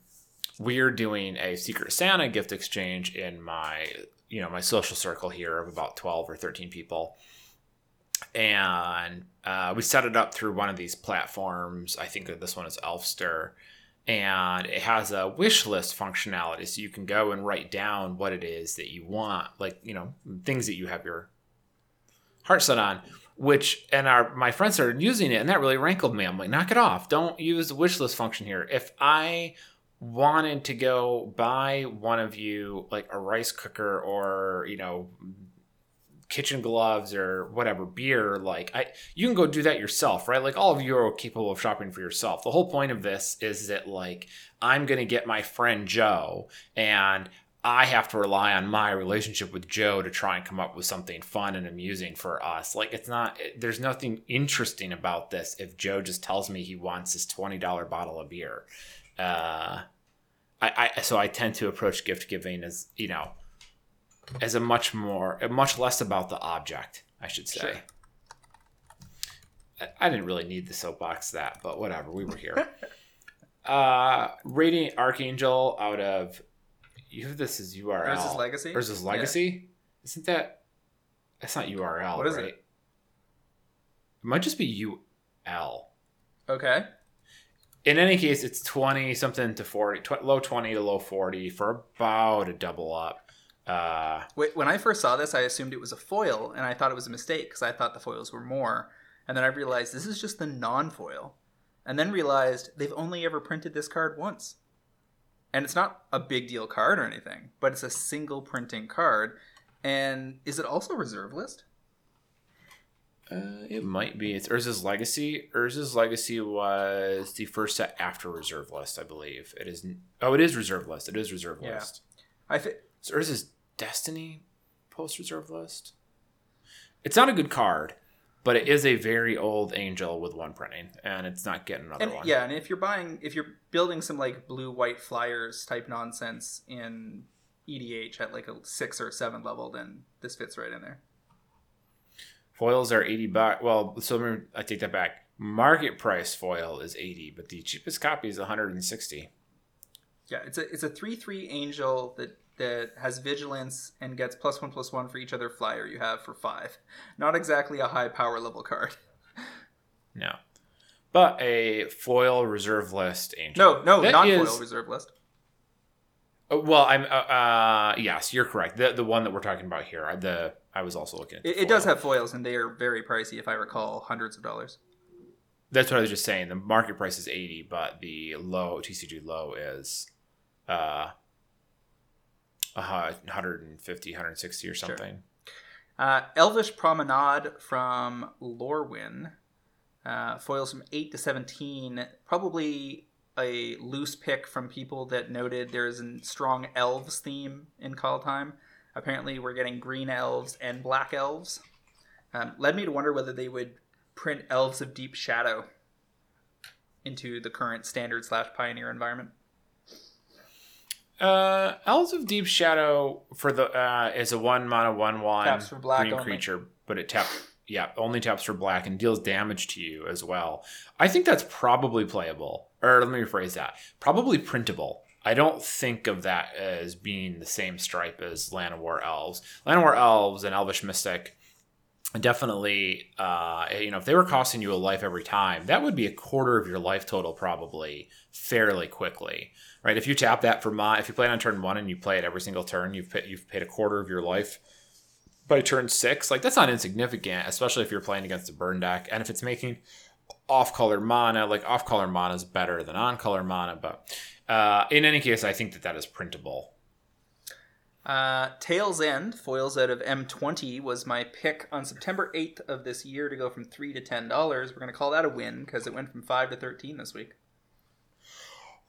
we're doing a Secret Santa gift exchange in my you know my social circle here of about 12 or 13 people and uh, we set it up through one of these platforms. I think this one is elfster. And it has a wish list functionality so you can go and write down what it is that you want like you know things that you have your heart set on which and our my friends started using it and that really rankled me. I'm like knock it off. Don't use the wish list function here. If i wanted to go buy one of you like a rice cooker or you know kitchen gloves or whatever beer like i you can go do that yourself right? Like all of you are capable of shopping for yourself. The whole point of this is that like i'm going to get my friend joe and i have to rely on my relationship with joe to try and come up with something fun and amusing for us. Like it's not there's nothing interesting about this if joe just tells me he wants this $20 bottle of beer. Uh I, I so i tend to approach gift giving as you know as a much more much less about the object i should say Sure. I, didn't really need the soapbox that but whatever we were here uh radiant archangel out of you have this as url Urza's Legacy? Urza's legacy isn't that that's not url What is right it? it might just be ul Okay. in any case it's 20 something to 40 tw- low 20 to low 40 for about a double up uh when I first saw this, I assumed it was a foil, and I thought it was a mistake because I thought the foils were more. And then I realized this is just the non-foil, and then realized they've only ever printed this card once. And it's not a big deal card or anything, but it's a single printing card. And is it also reserve list? Uh, it might be. It's Urza's Legacy. Urza's Legacy was the first set after Reserve List, I believe. It is. Oh, it is Reserve List. It is Reserve Yeah. List. I th- Is Urza's Destiny post Reserve List? It's not a good card, but it is a very old angel with one printing, and it's not getting another and one. yeah, and if you're buying, if you're building some like blue white flyers type nonsense in EDH at like a six or seven level, then this fits right in there. Foils are 80 bucks. Well, so I take that back. Market price foil is 80, but the cheapest copy is 160. Yeah, it's a it's a three three angel that that has vigilance and gets plus one plus one for each other flyer you have for five. Not exactly a high power level card. No. But a foil reserve list angel. No, no, That not is- foil reserve list. Uh, Well, I'm. Uh, uh, yes, you're correct. The the one that we're talking about here. I- The I was also looking at. It, it does have foils, and they are very pricey, if I recall, hundreds of dollars. That's what I was just saying. The market price is eighty, but the low TCG low is, uh, hu- 150, 160 or Sure. something. Uh, Elvish Promenade from Lorwyn. Uh, foils from 8 to 17. Probably a loose pick from people that noted there's a strong elves theme in Kaldheim. Apparently, we're getting green elves and black elves. Um, led me to wonder whether they would print Elves of Deep Shadow into the current standard slash pioneer environment. Uh, Elves of Deep Shadow for the uh is a one mana one one Taps for black green only. creature, but it taps. Yeah, only taps for black and deals damage to you as well. I think that's probably playable. Or let me rephrase that. Probably printable. I don't think of that as being the same stripe as Llanowar Elves. Llanowar Elves and Elvish Mystic definitely uh, you know if they were costing you a life every time that would be a quarter of your life total probably fairly quickly right if you tap that for my if you play it on turn one and you play it every single turn you've paid, you've paid a quarter of your life by turn six like that's not insignificant especially if you're playing against a burn deck and if it's making off color mana like off color mana is better than on color mana but uh, in any case i think that that is printable uh, Tale's End, foils out of M20, was my pick on September 8th of this year to go from 3 to $10. We're going to call that a win because it went from 5 to 13 this week.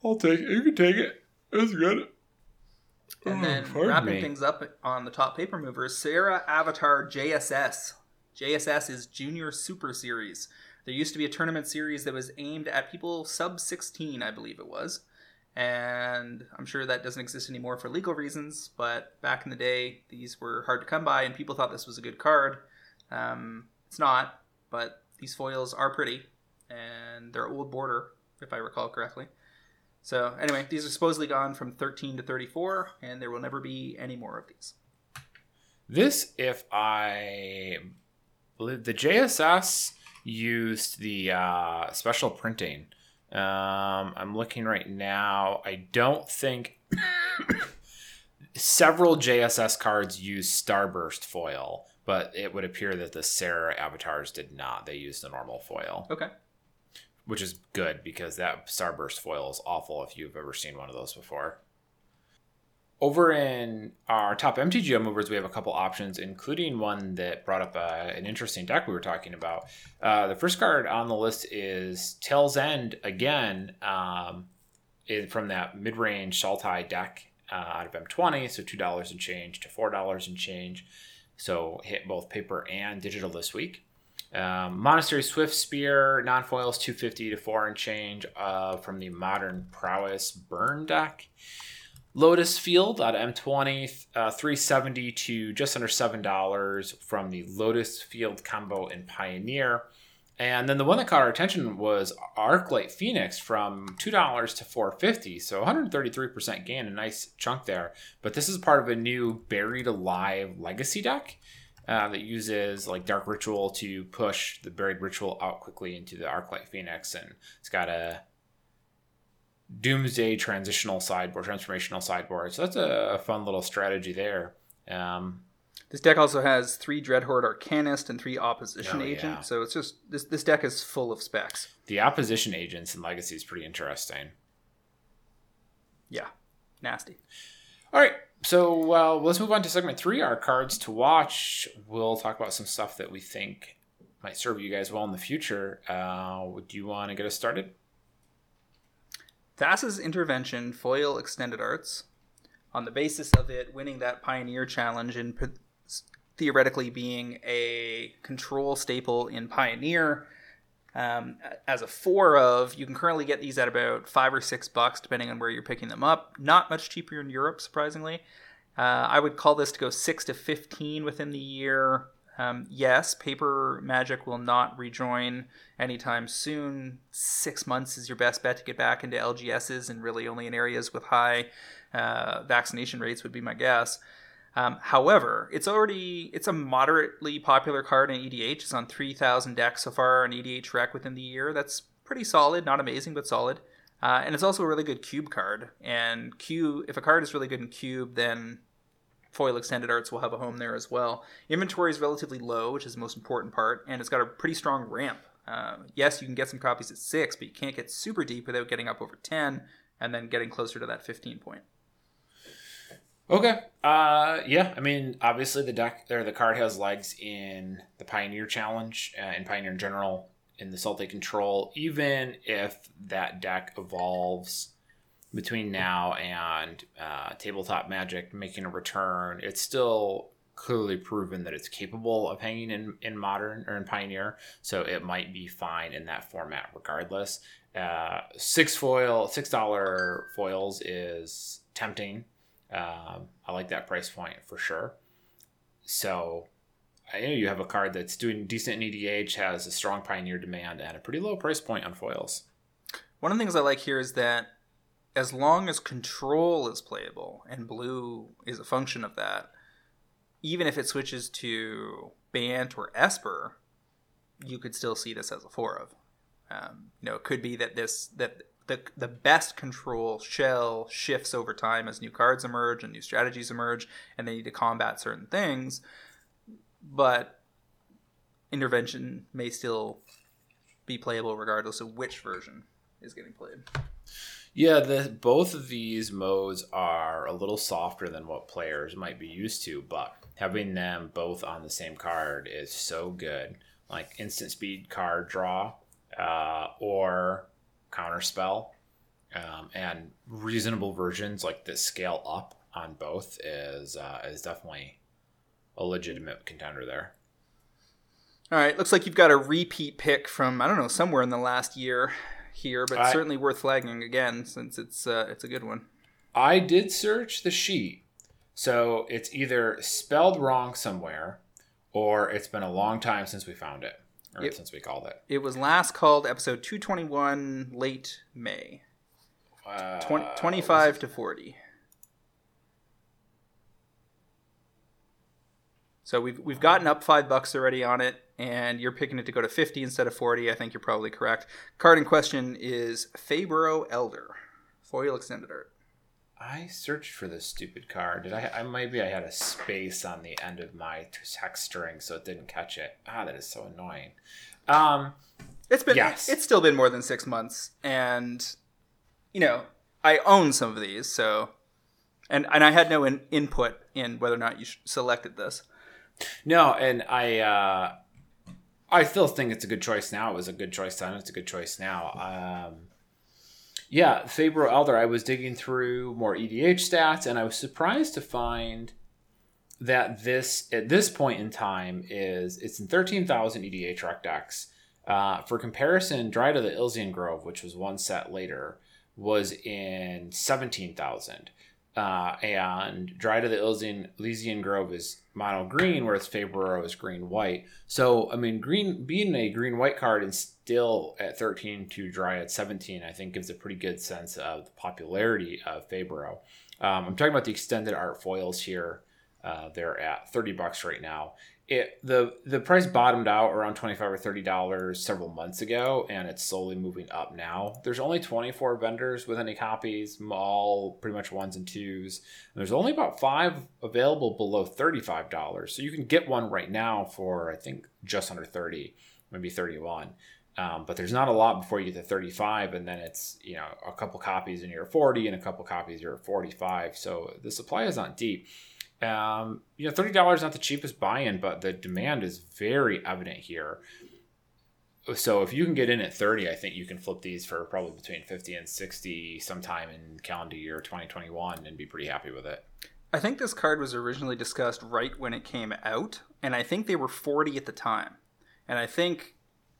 I'll take it. You can take it. It's good. And then oh, wrapping me. things up on the top paper movers, Serra Avatar JSS. JSS is Junior Super Series. There used to be a tournament series that was aimed at people sub 16, I believe it was and I'm sure that doesn't exist anymore for legal reasons. But back in the day, these were hard to come by, and people thought this was a good card. Um, it's not, but these foils are pretty, and they're old border, if I recall correctly. So anyway, these are supposedly gone from 13 to 34, and there will never be any more of these. This, if I believe the JSS used the uh, special printing um, I'm looking right now. I don't think several JSS cards use Starburst foil, but it would appear that the Serra avatars did not. They used the normal foil. Okay. Which is good because that Starburst foil is awful if you've ever seen one of those before. Over in our top MTGO movers, we have a couple options, including one that brought up uh, an interesting deck we were talking about. Uh, the first card on the list is Tale's End again, um, from that mid range Sultai deck uh, out of M20, so $2 and change to $4 and change. So hit both paper and digital this week. Um, Monastery Swiftspear, non foils 250 to 4 and change uh, from the Modern Prowess Burn deck. Lotus Field out of M20, uh, 370 to just under $7 from the Lotus Field combo in Pioneer. And then the one that caught our attention was Arclight Phoenix from $2 to 450 So 133% gain, a nice chunk there. But this is part of a new Buried Alive Legacy deck. Uh, that uses like Dark Ritual to push the Buried Ritual out quickly into the Arclight Phoenix, and it's got a Doomsday transitional sideboard, transformational sideboard. So that's a, fun little strategy there. Um, this deck also has three Dreadhorde Arcanist and three Opposition oh, Agent. Yeah. So it's just this this deck is full of specs. The Opposition Agents in Legacy is pretty interesting. Yeah, nasty. All right, so uh, let's move on to segment three. Our cards to watch. We'll talk about some stuff that we think might serve you guys well in the future. Uh, do you want to get us started? Thassa's intervention foil extended arts on the basis of it winning that pioneer challenge and theoretically being a control staple in pioneer um, as a four of you can currently get these at about five or six bucks depending on where you're picking them up not much cheaper in europe surprisingly uh, i would call this to go 6 to 15 within the year um, yes, Paper Magic will not rejoin anytime soon. Six months is your best bet to get back into LGSs, and really only in areas with high uh, vaccination rates would be my guess. Um, however, it's already it's a moderately popular card in EDH. It's on 3,000 decks so far in EDH Rec within the year. That's pretty solid, not amazing, but solid. Uh, and it's also a really good cube card. And cube, if a card is really good in cube, then foil extended arts will have a home there as well. Inventory is relatively low, which is the most important part, and it's got a pretty strong ramp. Uh, yes, you can get some copies at six, but you can't get super deep without getting up over ten, and then getting closer to that fifteen point. Okay. Uh, yeah. I mean, obviously the deck or the card has legs in the Pioneer Challenge uh, and Pioneer in general in the Sultai Control. Even if that deck evolves between now and uh, tabletop magic making a return it's still clearly proven that it's capable of hanging in, in modern or in pioneer so it might be fine in that format regardless uh, six foil six dollar foils is tempting um, i like that price point for sure so I know you have a card that's doing decent in EDH, has a strong Pioneer demand, and a pretty low price point on foils. One of the things I like here is that as long as control is playable and blue is a function of that, even if it switches to Bant or Esper, you could still see this as a four of. Um, you know, it could be that this that the the best control shell shifts over time as new cards emerge and new strategies emerge, and they need to combat certain things. But intervention may still be playable regardless of which version is getting played. Yeah, the both of these modes are a little softer than what players might be used to, but having them both on the same card is so good. Like instant speed card draw, uh, or counter spell, um, and reasonable versions like that scale up on both is uh, is definitely a legitimate contender there. All right, looks like you've got a repeat pick from I don't know somewhere in the last year here, but I- certainly worth flagging again since it's uh, it's a good one. I did search the sheet, so it's either spelled wrong somewhere, or it's been a long time since we found it, or Yep. since we called it. It was last called episode 221, late May, Uh, 20, 25 to 40. So we've we've gotten up five bucks already on it, and you're picking it to go to 50 instead of 40. I think you're probably correct. Card in question is Faeburrow Elder, foil extended art. I searched for this stupid card. Did I? I maybe I had a space on the end of my text string, so it didn't catch it. Ah, that is so annoying. Um, It's been Yes. it's still been more than six months, and you know I own some of these, so and and I had no in, input in whether or not you sh- selected this. no, and I, uh, I still think it's a good choice now. It was a good choice then. It's a good choice now. Um, yeah, Faeburrow Elder. I was digging through more EDH stats, and I was surprised to find that this at this point in time is it's in thirteen thousand EDH rec decks. Uh, for comparison, Dryad of the Ilysian Grove, which was one set later, was in seventeen thousand. Uh, and of the Ilzian, Elysian Grove is mono green, whereas Faeburrow is green white. So, I mean, green being a green white card and still at 13 to Dry at 17, I think gives a pretty good sense of the popularity of Faeburrow. Um, I'm talking about the extended art foils here. Uh, they're at 30 bucks right now. It the the price bottomed out around 25 or 30 dollars several months ago, and it's slowly moving up now. There's only 24 vendors with any copies, all pretty much ones and twos. And there's only about five available below 35 dollars, so you can get one right now for I think just under 30, maybe 31. Um, but there's not a lot before you get to 35, and then it's you know a couple copies and you're at 40, and a couple copies you're at 45. So the supply is not deep. Um, you know, thirty dollars is not the cheapest buy-in, but the demand is very evident here. So if you can get in at thirty, I think you can flip these for probably between fifty and sixty sometime in calendar year twenty twenty one, and be pretty happy with it. I think this card was originally discussed right when it came out, and I think they were 40 at the time. And I think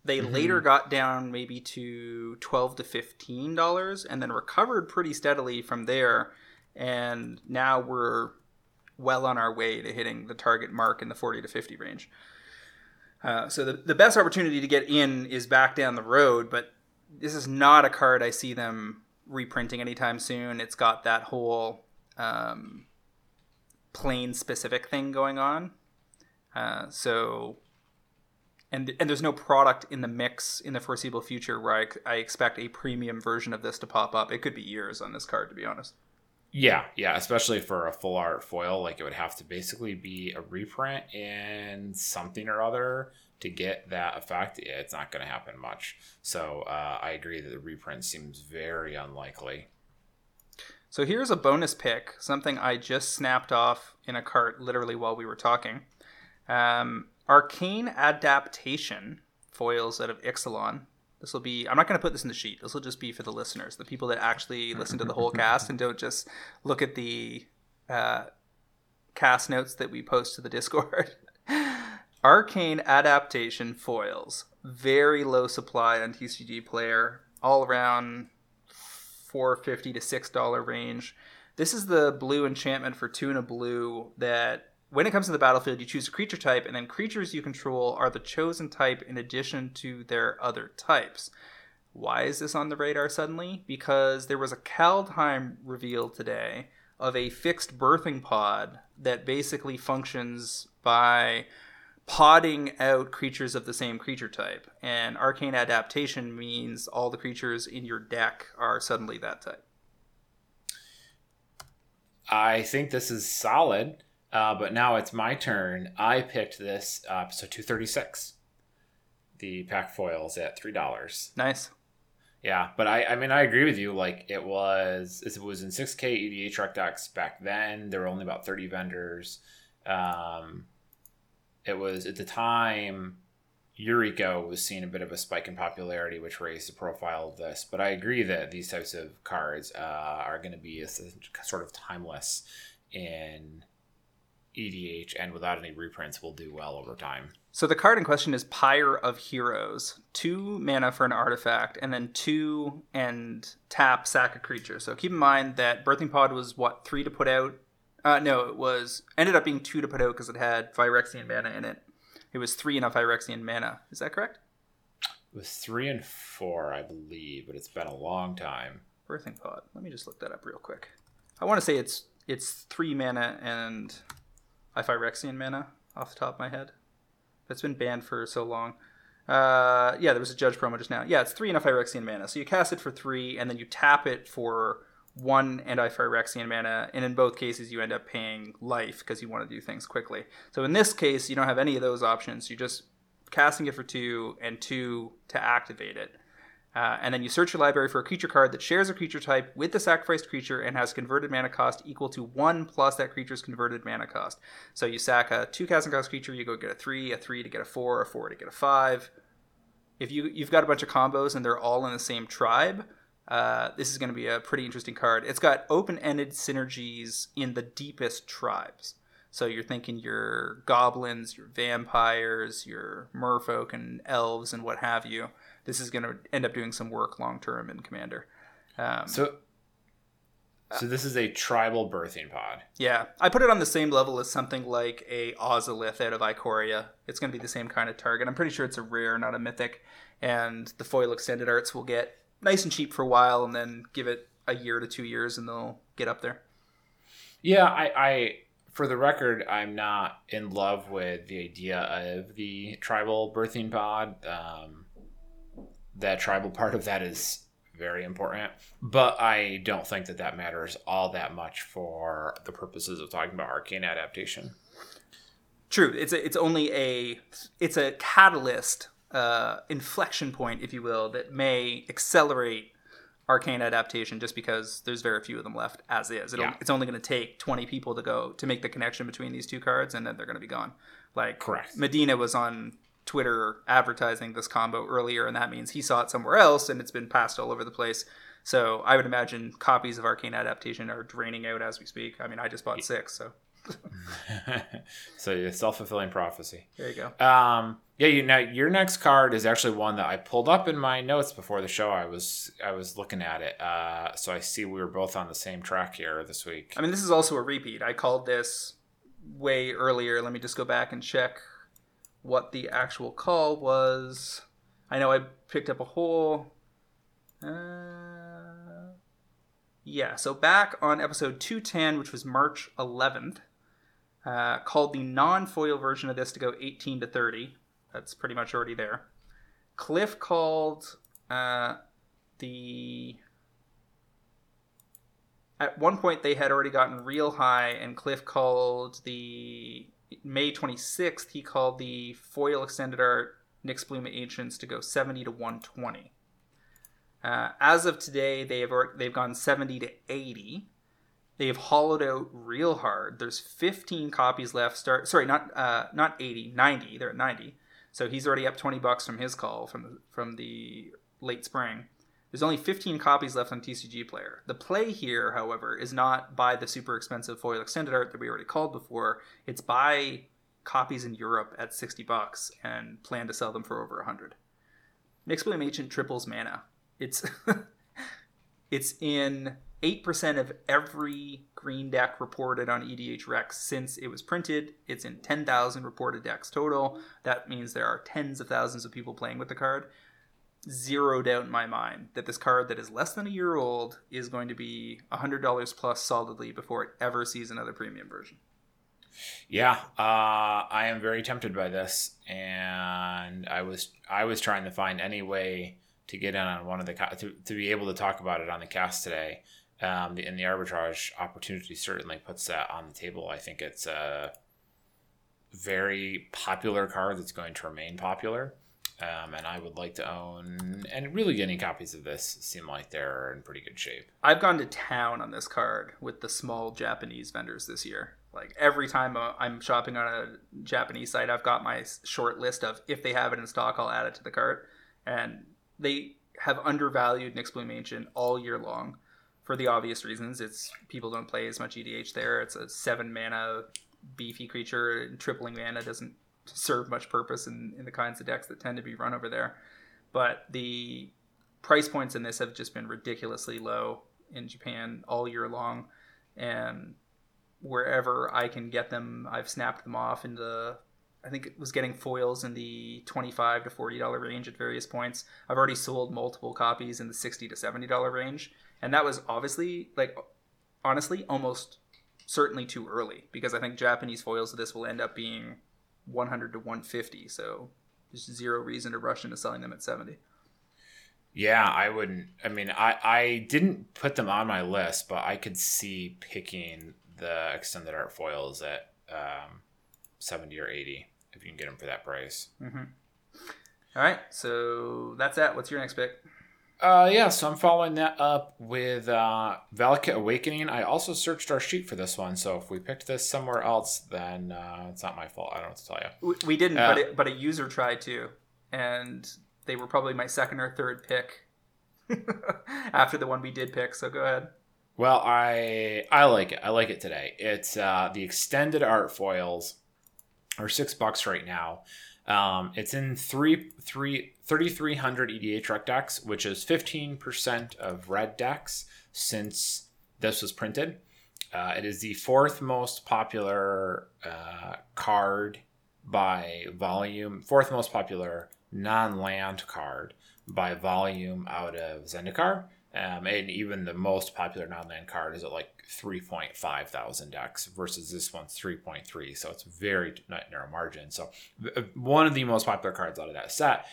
they Mhm. later got down maybe to 12 to 15 dollars and then recovered pretty steadily from there. And now we're well on our way to hitting the target mark in the 40 to 50 range. Uh, so the, the best opportunity to get in is back down the road, but this is not a card I see them reprinting anytime soon. It's got that whole um, plane specific thing going on. Uh, so, and and there's no product in the mix in the foreseeable future where I, I expect a premium version of this to pop up. It could be years on this card, to be honest. Yeah, yeah, especially for a full art foil, like it would have to basically be a reprint in something or other to get that effect. It's not going to happen much. So uh, I agree that the reprint seems very unlikely. So here's a bonus pick, something I just snapped off in a cart literally while we were talking. Um, Arcane Adaptation foils out of Ixalan. This will be, I'm not going to put this in the sheet. This will just be for the listeners, the people that actually listen to the whole cast and don't just look at the uh, cast notes that we post to the Discord. Arcane Adaptation foils. Very low supply on TCG Player. All around 450 to $6 range. This is the blue enchantment for Tuna Blue that when it comes to the battlefield, you choose a creature type, and then creatures you control are the chosen type in addition to their other types. Why is this on the radar suddenly? Because there was a Kaldheim reveal today of a fixed birthing pod that basically functions by podding out creatures of the same creature type. And arcane adaptation means all the creatures in your deck are suddenly that type. I think this is solid, uh, but now it's my turn. I picked this uh, so 236. The pack foils at three dollars. Nice. Yeah, but I, I mean, I agree with you. Like it was, it was in 6K EDH rec decks back then. There were only about 30 vendors. Um, it was at the time Eureka was seeing a bit of a spike in popularity, which raised the profile of this. But I agree that these types of cards uh, are going to be a, sort of timeless in EDH, and without any reprints, will do well over time. So the card in question is Pyre of Heroes. Two mana for an artifact, and then two and tap sack a creature. So keep in mind that Birthing Pod was what three to put out. Uh, no, it was ended up being two to put out because it had Phyrexian mana in it. It was three enough Phyrexian mana. Is that correct? It was three and four, I believe, but it's been a long time. Birthing Pod. Let me just look that up real quick. I want to say it's it's three mana and a Phyrexian mana off the top of my head. It's been banned for so long. Uh, yeah, there was a judge promo just now. Yeah, it's three and a Phyrexian mana. So you cast it for three, and then you tap it for one anti-Phyrexian mana, and in both cases you end up paying life because you want to do things quickly. So in this case, you don't have any of those options. You're just casting it for two and two to activate it. Uh, and then you search your library for a creature card that shares a creature type with the sacrificed creature and has converted mana cost equal to one plus that creature's converted mana cost. So you sack a two casting cost creature, you go get a three, a three to get a four, a four to get a five. If you you've got a bunch of combos and they're all in the same tribe, uh, this is going to be a pretty interesting card. It's got open ended synergies in the deepest tribes. So you're thinking your goblins, your vampires, your merfolk, and elves, and what have you. This is going to end up doing some work long term in Commander. Um, so, so this is a tribal birthing pod. Yeah, I put it on the same level as something like a Ozolith out of Ikoria. It's going to be the same kind of target. I'm pretty sure it's a rare, not a mythic, and the foil extended arts will get nice and cheap for a while, and then give it a year to two years, and they'll get up there. Yeah, I, I for the record, I'm not in love with the idea of the tribal birthing pod. Um, that tribal part of that is very important, but I don't think that that matters all that much for the purposes of talking about arcane adaptation. True, it's a, it's only a it's a catalyst uh, inflection point, if you will, that may accelerate arcane adaptation just because there's very few of them left as is. It'll, yeah. It's only going to take 20 people to go to make the connection between these two cards, and then they're going to be gone. Like correct. Medina was on Twitter advertising this combo earlier, and that means he saw it somewhere else, and it's been passed all over the place. So I would imagine copies of Arcane Adaptation are draining out as we speak. I mean, I just bought six, so. so it's self fulfilling prophecy. There you go. Um, yeah, you now your next card is actually one that I pulled up in my notes before the show. I was I was looking at it, uh, so I see we were both on the same track here this week. I mean, this is also a repeat. I called this way earlier. Let me just go back and check what the actual call was. I know I picked up a whole. Uh, yeah, so back on episode 210, which was March 11th, uh, called the non foil version of this to go 18 to 30. That's pretty much already there. Cliff called uh, the. At one point, they had already gotten real high, and Cliff called the May 26th. He called the foil extended art Nyxbloom Ancients to go 70 to 120. Uh, as of today, they have they've gone 70 to 80. They've hollowed out real hard. There's 15 copies left. Start sorry, not uh, not 80, 90. They're at 90. So he's already up 20 bucks from his call from from the late spring. There's only 15 copies left on TCG Player. The play here, however, is not buy the super expensive foil extended art that we already called before. It's buy copies in Europe at 60 bucks and plan to sell them for over 100. Nyxbloom Ancient triples mana. It's It's in 8% of every green deck reported on EDH Rex since it was printed. It's in 10,000 reported decks total. That means there are tens of thousands of people playing with the card. Zero doubt in my mind that this card that is less than a year old is going to be $100 plus solidly before it ever sees another premium version. Yeah, uh, I am very tempted by this, and I was I was trying to find any way to get in on one of the to, to be able to talk about it on the cast today. Um, and the arbitrage opportunity certainly puts that on the table. I think it's a very popular card that's going to remain popular. Um, and I would like to own and really any copies of this seem like they're in pretty good shape. I've gone to town on this card with the small Japanese vendors this year. Like every time uh, I'm shopping on a Japanese site, I've got my short list of if they have it in stock, I'll add it to the cart. And they have undervalued Nyxbloom Ancient all year long for the obvious reasons. It's people don't play as much EDH there. It's a seven mana beefy creature, tripling mana doesn't serve much purpose in, in the kinds of decks that tend to be run over there. But the price points in this have just been ridiculously low in Japan all year long, and wherever I can get them, I've snapped them off into. I think it was getting foils in the twenty-five to forty dollar range at various points. I've already sold multiple copies in the sixty to seventy dollar range, and that was obviously like honestly almost certainly too early because I think Japanese foils of this will end up being 100 to 150. So there's zero reason to rush into selling them at 70. Yeah, I wouldn't. I mean, I I didn't put them on my list, but I could see picking the extended art foils at um, 70 or 80 if you can get them for that price. Mm-hmm. All right, so that's that. What's your next pick? Uh, yeah, so I'm following that up with uh, Valakut Awakening. I also searched our sheet for this one, so if we picked this somewhere else, then uh, it's not my fault. I don't know what to tell you. We, we didn't, uh, but it, but a user tried to, and they were probably my second or third pick after the one we did pick. So go ahead. Well, I I like it. I like it today. It's uh, the extended art foils are six bucks right now. Um, it's in three three 3,300 EDH rec decks, which is 15% of red decks since this was printed. Uh, it is the fourth most popular uh, card by volume, fourth most popular non land card by volume out of Zendikar. Um, and even the most popular non-land card is at like 3.5 thousand decks versus this one's 3.3 so it's very narrow margin so uh, one of the most popular cards out of that set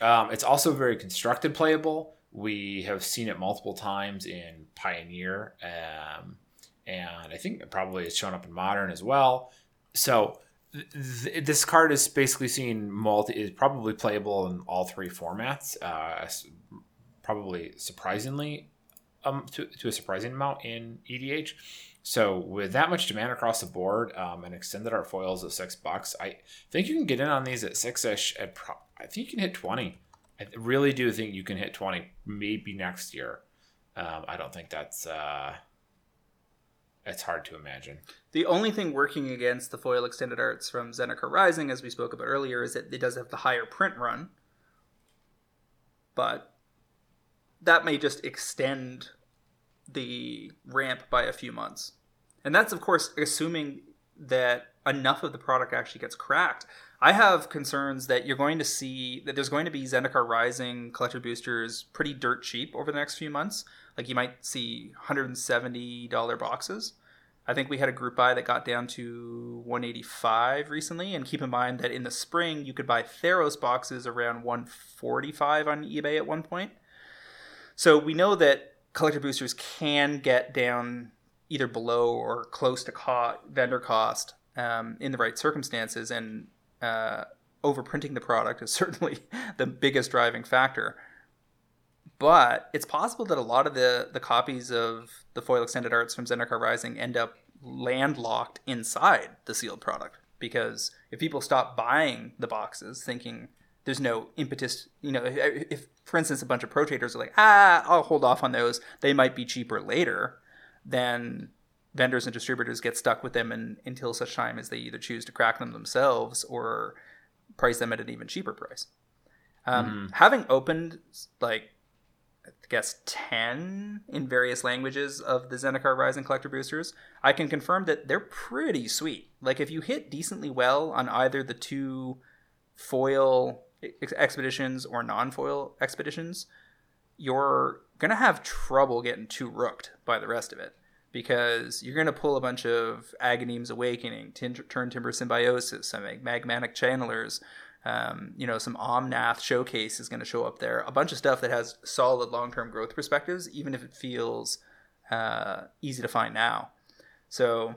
um, it's also very constructed playable. We have seen it multiple times in Pioneer, um, and I think it probably has shown up in Modern as well. So th- this card is basically seen multi is probably playable in all three formats. Uh, probably surprisingly, um, to, to a surprising amount in EDH. So with that much demand across the board, um, and extended art foils at six bucks, I think you can get in on these at six ish at pro- I think you can hit 20. I really do think you can hit 20 maybe next year. Um, I don't think that's uh, it's hard to imagine. The only thing working against the foil extended arts from Zendikar Rising, as we spoke about earlier, is that it does have the higher print run. But that may just extend the ramp by a few months. And that's, of course, assuming that enough of the product actually gets cracked. I have concerns that you're going to see that there's going to be Zendikar Rising collector boosters pretty dirt cheap over the next few months. Like you might see $170 boxes. I think we had a group buy that got down to 185 recently. And keep in mind that in the spring you could buy Theros boxes around 145 on eBay at one point. So we know that collector boosters can get down either below or close to co- vendor cost um, in the right circumstances. And uh, overprinting the product is certainly the biggest driving factor. But it's possible that a lot of the, the copies of the foil extended arts from Zendikar Rising end up landlocked inside the sealed product. Because if people stop buying the boxes thinking there's no impetus, you know, if, if for instance, a bunch of pro traders are like, ah, I'll hold off on those, they might be cheaper later, then vendors and distributors get stuck with them and, until such time as they either choose to crack them themselves or price them at an even cheaper price. Um, mm-hmm. Having opened like I guess 10 in various languages of the Zendikar Rising collector boosters, I can confirm that they're pretty sweet. Like if you hit decently well on either the two foil expeditions or non-foil expeditions, you're gonna have trouble getting too rooked by the rest of it because you're gonna pull a bunch of Agadeem's Awakening, Turntimber Symbiosis, some Magmatic Channelers, um, you know, some Omnath Showcase is gonna show up there. A bunch of stuff that has solid long-term growth perspectives, even if it feels uh, easy to find now. So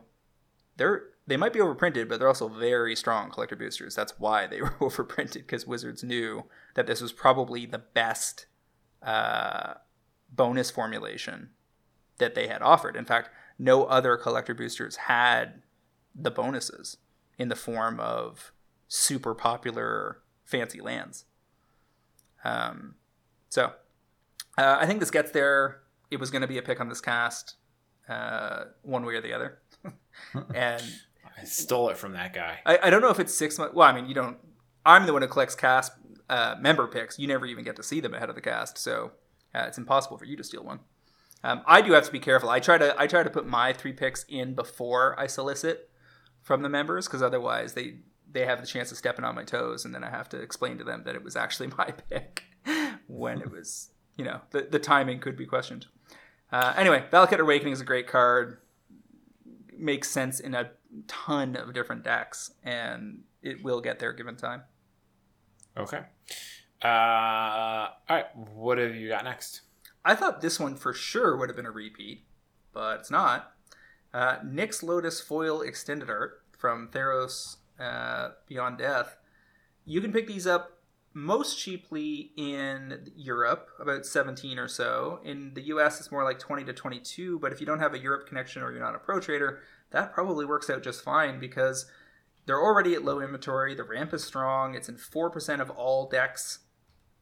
they're they might be overprinted, but they're also very strong collector boosters. That's why they were overprinted because Wizards knew that this was probably the best uh, bonus formulation that they had offered. In fact, no other collector boosters had the bonuses in the form of super popular fancy lands. Um, so uh, I think this gets there. It was going to be a pick on this cast, uh, one way or the other. and I stole it from that guy. I, I don't know if it's six months. Well, I mean, you don't. I'm the one who collects cast uh, member picks. You never even get to see them ahead of the cast, so uh, it's impossible for you to steal one. Um, I do have to be careful. I try to I try to put my three picks in before I solicit from the members because otherwise they they have the chance of stepping on my toes, and then I have to explain to them that it was actually my pick when it was you know the the timing could be questioned. Uh, anyway, Valakut Awakening is a great card. Makes sense in a ton of different decks, and it will get there given time. Okay. Uh, all right. What have you got next? I thought this one for sure would have been a repeat, but it's not. Uh, Nyx Lotus Foil Extended Art from Theros uh, Beyond Death. You can pick these up most cheaply in Europe, about 17 or so. In the US, it's more like 20 to 22, but if you don't have a Europe connection or you're not a pro trader, that probably works out just fine because they're already at low inventory. The ramp is strong. It's in 4% of all decks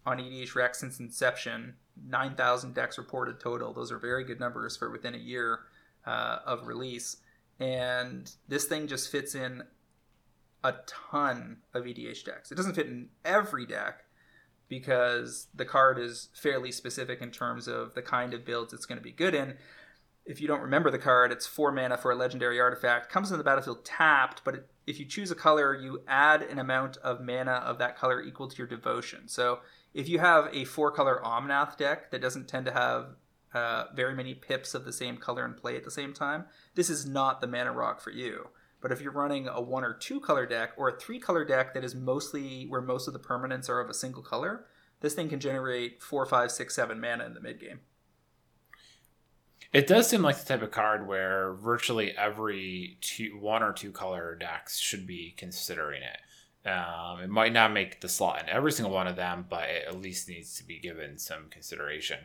on EDH Rec since inception. 9,000 decks reported total. Those are very good numbers for within a year uh, of release. And this thing just fits in a ton of EDH decks. It doesn't fit in every deck because the card is fairly specific in terms of the kind of builds it's going to be good in. If you don't remember the card, it's four mana for a legendary artifact. Comes in the battlefield tapped, but it, if you choose a color, you add an amount of mana of that color equal to your devotion. So if you have a four color Omnath deck that doesn't tend to have uh, very many pips of the same color in play at the same time, this is not the mana rock for you. But if you're running a one or two color deck or a three color deck that is mostly where most of the permanents are of a single color, this thing can generate four, five, six, seven mana in the mid game. It does seem like the type of card where virtually every two, one or two color decks should be considering it. Um, it might not make the slot in every single one of them, but it at least needs to be given some consideration.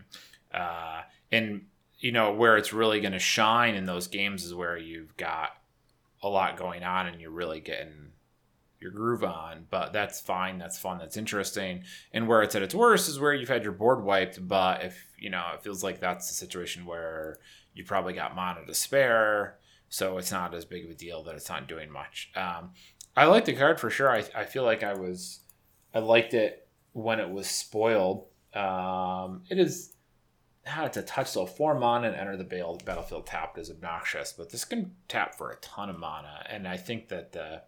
Uh, and you know where it's really going to shine in those games is where you've got a lot going on and you're really getting your groove on. But that's fine. That's fun. That's interesting. And where it's at its worst is where you've had your board wiped. But if you know, it feels like that's a situation where you probably got mana to spare, so it's not as big of a deal that it's not doing much. Um, I like the card for sure. I, I feel like I was, I liked it when it was spoiled. Um, it is, how it's a touch so four mana and enter the battlefield tapped is obnoxious, but this can tap for a ton of mana, and I think that the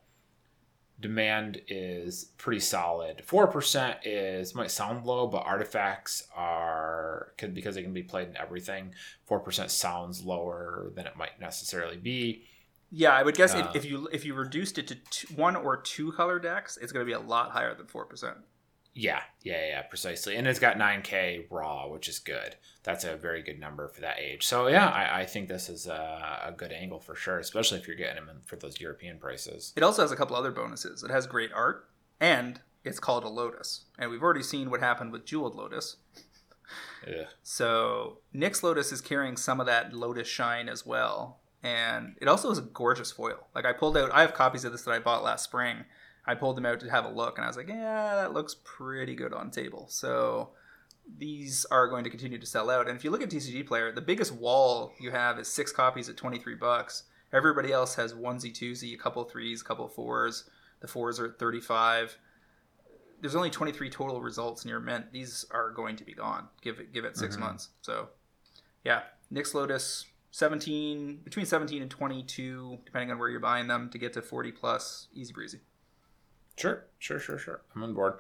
demand is pretty solid. Four percent is might sound low, but artifacts are can because they can be played in everything. Four percent sounds lower than it might necessarily be. Yeah, I would guess Uh, if, if you if you reduced it to two, one or two color decks, it's going to be a lot higher than four percent. Yeah, yeah, yeah, precisely. And it's got 9K raw, which is good. That's a very good number for that age. So yeah, I, I think this is a, a good angle for sure, especially if you're getting them in for those European prices. It also has a couple other bonuses. It has great art, and it's called a Lotus. And we've already seen what happened with Jeweled Lotus. Ugh. So Nyx Lotus is carrying some of that Lotus shine as well. And it also is a gorgeous foil. Like I pulled out, I have copies of this that I bought last spring. I pulled them out to have a look, and I was like, yeah, that looks pretty good on table. So these are going to continue to sell out. And if you look at TCG Player, the biggest wall you have is six copies at 23 bucks. Everybody else has onesie, twosie, a couple threes, a couple fours. The fours are at 35. there's only 23 total results in your mint. These are going to be gone. Give it give it 6 Mhm. months. So, yeah, Nyx Lotus 17 between 17 and 22 depending on where you're buying them to get to 40 plus easy breezy. Sure, sure, sure, sure. I'm on board.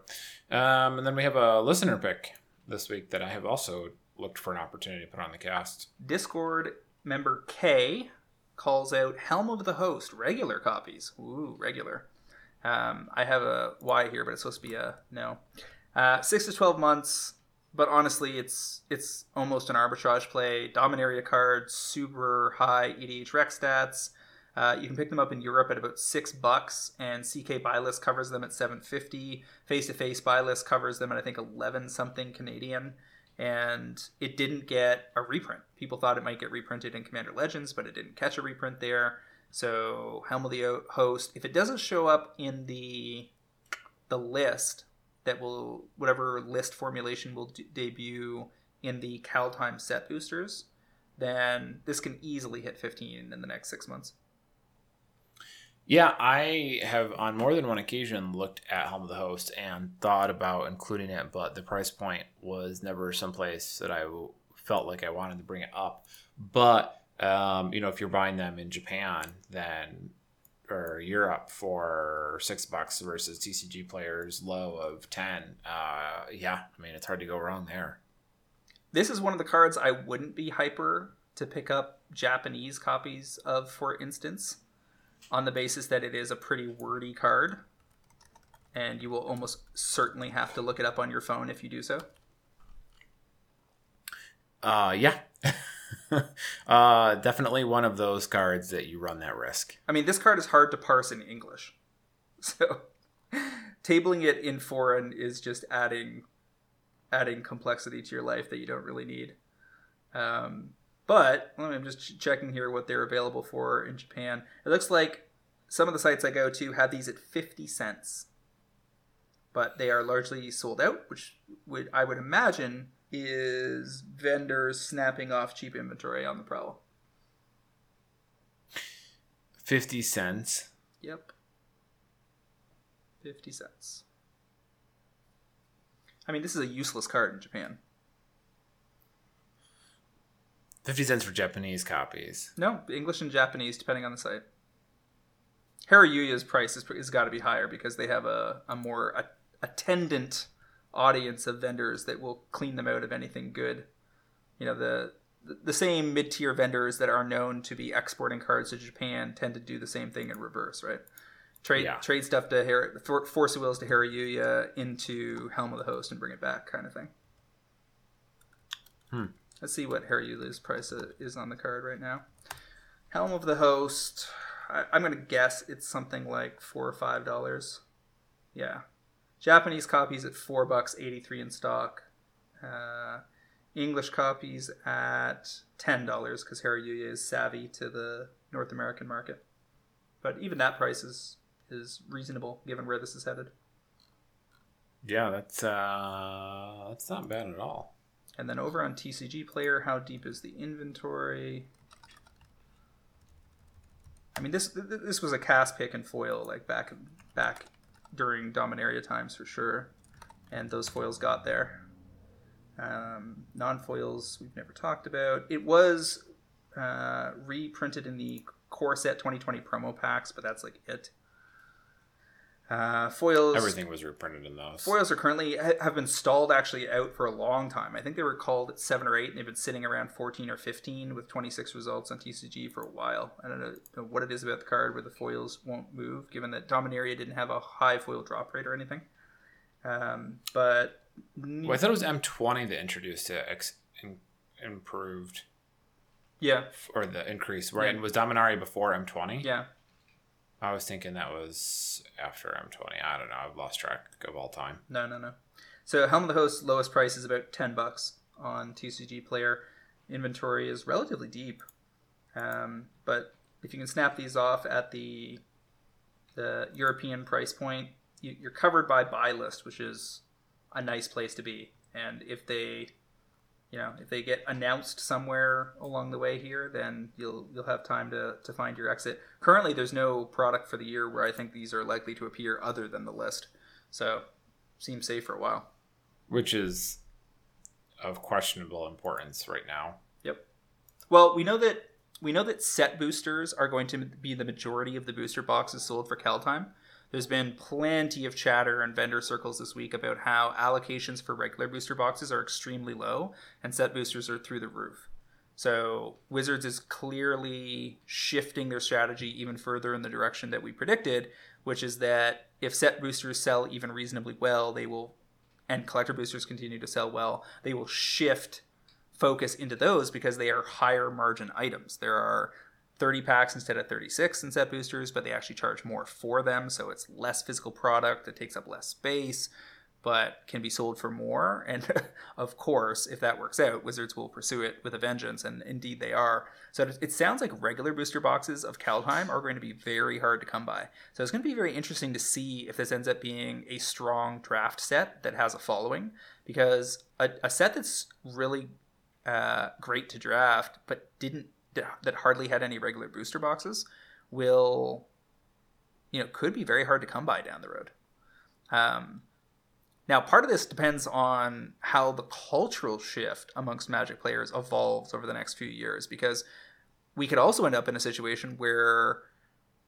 Um, and then we have a listener pick this week that I have also looked for an opportunity to put on the cast. Discord member K calls out Helm of the Host regular copies. Ooh, regular. Um, I have a Y here, but it's supposed to be a no. Uh, six to twelve months, but honestly, it's it's almost an arbitrage play. Dominaria cards, super high EDH rec stats. Uh, you can pick them up in Europe at about six bucks, and CK Buy List covers them at seven fifty. Face to Face Buy List covers them at I think eleven something Canadian and it didn't get a reprint. People thought it might get reprinted in Commander Legends, but it didn't catch a reprint there. So Helm of the Host, if it doesn't show up in the the list that will whatever list formulation will d- debut in the Kaldheim set boosters, then this can easily hit 15 in the next six months. Yeah, I have on more than one occasion looked at Helm of the Host and thought about including it, but the price point was never someplace that I felt like I wanted to bring it up. But um, you know, if you're buying them in Japan, then or Europe for six bucks versus TCG players low of ten, uh, yeah, I mean it's hard to go wrong there. This is one of the cards I wouldn't be hyper to pick up Japanese copies of, for instance, on the basis that it is a pretty wordy card. And you will almost certainly have to look it up on your phone if you do so. Uh, yeah. uh, definitely one of those cards that you run that risk. I mean, this card is hard to parse in English. So tabling it in foreign is just adding adding complexity to your life that you don't really need. Um, but I'm just ch- checking here what they're available for in Japan. It looks like some of the sites I go to have these at 50 cents. But they are largely sold out, which would I would imagine is vendors snapping off cheap inventory on the prowl. 50 cents. Yep. 50 cents. I mean, this is a useless card in Japan. 50 cents for Japanese copies. No, English and Japanese, depending on the site. Hareruya's price is, is got to be higher because they have a, a more a, attendant audience of vendors that will clean them out of anything good. You know, the the same mid tier vendors that are known to be exporting cards to Japan tend to do the same thing in reverse, right? Trade Yeah. trade stuff to Har- for- Force of Wills to Harayuya into Helm of the Host and bring it back, kind of thing. Hmm. Let's see what Hareruya's price is on the card right now. Helm of the Host. I, I'm gonna guess it's something like four or five dollars. Yeah, Japanese copies at four bucks eighty three in stock. Uh, English copies at ten dollars because Harayuya is savvy to the North American market. But even that price is is reasonable given where this is headed. Yeah, that's uh that's not bad at all. And then over on TCG Player, how deep is the inventory? I mean, this th- th- this was a cast pick and foil like back back during Dominaria times for sure, and those foils got there. Um, non foils we've never talked about. It was uh, reprinted in the Core Set 2020 promo packs, but that's like it. Uh, foils. Everything was reprinted in those. Foils are currently have been stalled actually out for a long time. I think they were called at seven or eight, and they've been sitting around fourteen or fifteen with twenty six results on TCG for a while. I don't know, know what it is about the card where the foils won't move, given that Dominaria didn't have a high foil drop rate or anything. Um, but Well, I thought it was M20 that introduced it, ex- in, improved yeah, or the increase, right? Yeah. And was Dominaria before M20? yeah, I was thinking that was after M20. I don't know. I've lost track of all time. no, no, no. So Helm of the Host lowest price is about ten bucks on TCG Player. Inventory is relatively deep, um, but if you can snap these off at the the European price point, you, you're covered by buy list, which is a nice place to be. And if they, you know, if they get announced somewhere along the way here, then you'll you'll have time to, to find your exit. Currently, there's no product for the year where I think these are likely to appear other than the list. So seems safe for a while. Which is of questionable importance right now. Yep. Well, we know that we know that set boosters are going to be the majority of the booster boxes sold for Kaldheim. There's been plenty of chatter in vendor circles this week about how allocations for regular booster boxes are extremely low and set boosters are through the roof. So Wizards is clearly shifting their strategy even further in the direction that we predicted, which is that if set boosters sell even reasonably well, they will and collector boosters continue to sell well, they will shift focus into those because they are higher margin items. There are 30 packs instead of 36 in set boosters, but they actually charge more for them, so it's less physical product, it takes up less space, but can be sold for more. And of course, if that works out, Wizards will pursue it with a vengeance, and indeed they are. So it sounds like regular booster boxes of Kaldheim are going to be very hard to come by. So it's going to be very interesting to see if this ends up being a strong draft set that has a following, because a, a set that's really uh, great to draft, but didn't that hardly had any regular booster boxes, will you know could be very hard to come by down the road. Um, now, part of this depends on how the cultural shift amongst Magic players evolves over the next few years, because we could also end up in a situation where,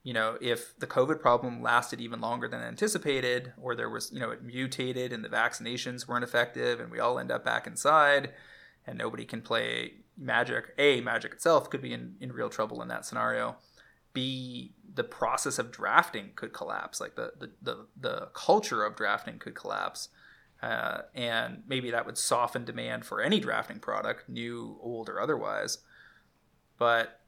you know, if the COVID problem lasted even longer than anticipated, or there was, you know, it mutated and the vaccinations weren't effective, and we all end up back inside, and nobody can play Magic. A, Magic itself could be in, in real trouble in that scenario. B, the process of drafting could collapse. Like the the the, the culture of drafting could collapse. Uh, and maybe that would soften demand for any drafting product, new, old, or otherwise. But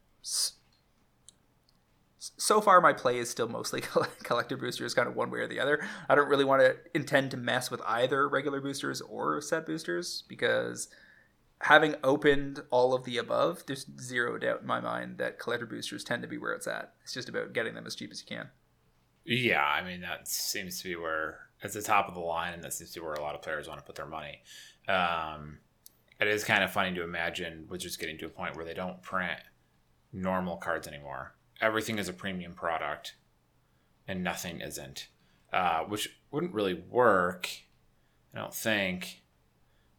so far, my play is still mostly collector boosters, kind of one way or the other. I don't really want to intend to mess with either regular boosters or set boosters because having opened all of the above, there's zero doubt in my mind that collector boosters tend to be where it's at. It's just about getting them as cheap as you can. Yeah, I mean that seems to be where it's the top of the line, and that seems to be where a lot of players want to put their money. Um, it is kind of funny to imagine Wizards getting to a point where they don't print normal cards anymore. Everything is a premium product, and nothing isn't, uh, which wouldn't really work. I don't think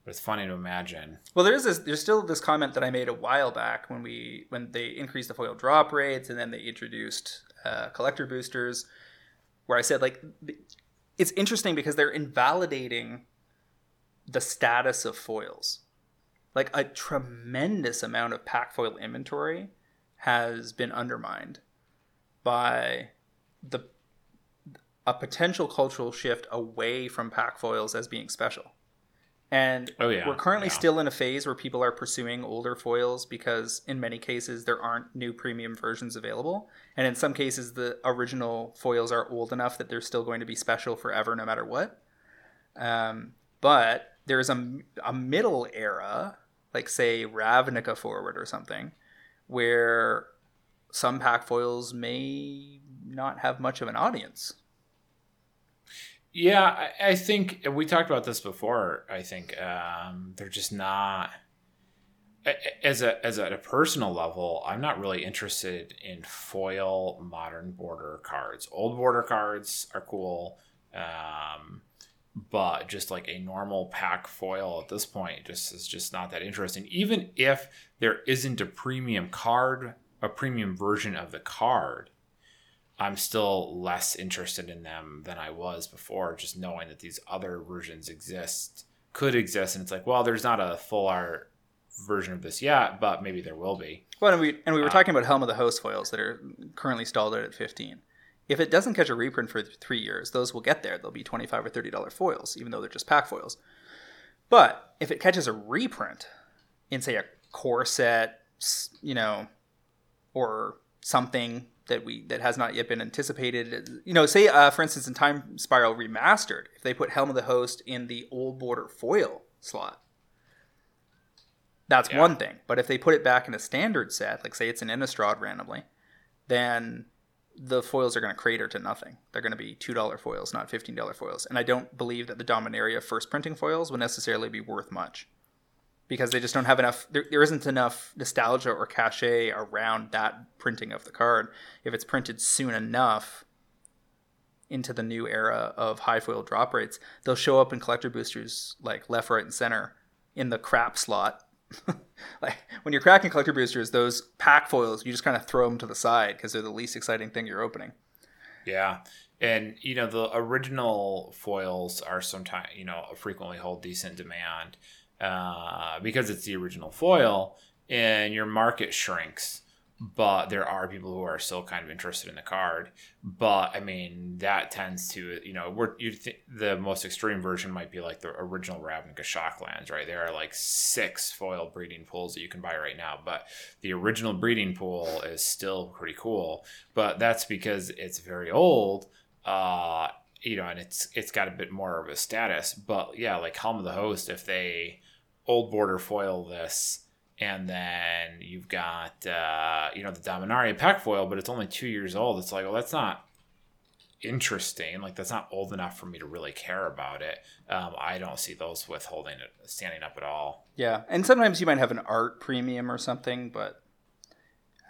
but it's funny to imagine. Well, there's this. There's still this comment that I made a while back when we when they increased the foil drop rates and then they introduced uh, collector boosters, where I said like, it's interesting because they're invalidating the status of foils. Like a tremendous amount of pack foil inventory has been undermined by the a potential cultural shift away from pack foils as being special. And oh, yeah. we're currently yeah. still in a phase where people are pursuing older foils because, in many cases, there aren't new premium versions available. And in some cases, the original foils are old enough that they're still going to be special forever, no matter what. Um, but there's a, a middle era, like, say, Ravnica Forward or something, where some pack foils may not have much of an audience yeah, I, think we talked about this before. I think um, they're just not as a as a, at a personal level. I'm not really interested in foil modern border cards. Old border cards are cool, um, but just like a normal pack foil at this point, just is just not that interesting. Even if there isn't a premium card, a premium version of the card I'm still less interested in them than I was before, just knowing that these other versions exist, could exist. And it's like, well, there's not a full art version of this yet, but maybe there will be. Well, and we, and we were uh, talking about Helm of the Host foils that are currently stalled out at 15. If it doesn't catch a reprint for three years, those will get there. They'll be 25 or $30 foils, even though they're just pack foils. But if it catches a reprint in, say, a core set, you know, or something that we that has not yet been anticipated. You know, say uh, for instance in Time Spiral Remastered, if they put Helm of the Host in the old border foil slot, that's yeah. one thing. But if they put it back in a standard set, like say it's an Innistrad randomly, then the foils are going to crater to nothing. They're going to be two dollar foils, not fifteen dollar foils. And I don't believe that the Dominaria first printing foils will necessarily be worth much because they just don't have enough there, there isn't enough nostalgia or cachet around that printing of the card if it's printed soon enough into the new era of high foil drop rates, they'll show up in collector boosters like left, right, and center in the crap slot. like when you're cracking collector boosters, those pack foils you just kind of throw them to the side because they're the least exciting thing you're opening. Yeah, and you know the original foils are sometimes you know frequently hold decent demand uh, because it's the original foil, and your market shrinks but there are people who are still kind of interested in the card. But I mean, that tends to, you know, we're you th- the most extreme version might be like the original Ravnica Shocklands, right? There are like six foil breeding pools that you can buy right now, but the original breeding pool is still pretty cool. But that's because it's very old. Uh, you know, and it's it's got a bit more of a status. But yeah, like Helm of the Host, if they old border foil this and then you've got uh, you know the Dominaria pack foil, but it's only two years old. It's like, well, that's not interesting. Like that's not old enough for me to really care about it. Um, I don't see those withholding it standing up at all. Yeah, and sometimes you might have an art premium or something, but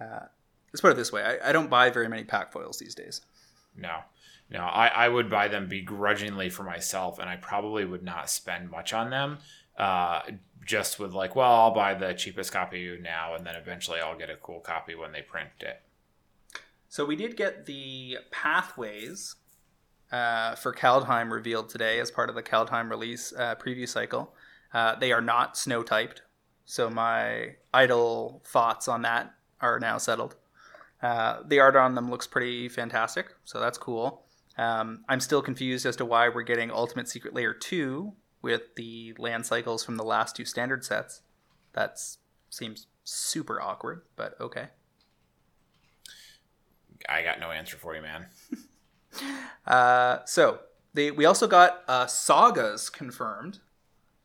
uh, let's put it this way: I, I don't buy very many pack foils these days. No, no, I, I would buy them begrudgingly for myself, and I probably would not spend much on them. Uh, just with like, well, I'll buy the cheapest copy now, and then eventually I'll get a cool copy when they print it. So we did get the pathways uh, for Kaldheim revealed today as part of the Kaldheim release uh, preview cycle. Uh, they are not snow typed, so my idle thoughts on that are now settled. Uh, the art on them looks pretty fantastic, so that's cool. Um, I'm still confused as to why we're getting Ultimate Secret Lair 2 with the land cycles from the last two standard sets. That seems super awkward, but okay. I got no answer for you, man. uh, so they we also got uh, sagas confirmed.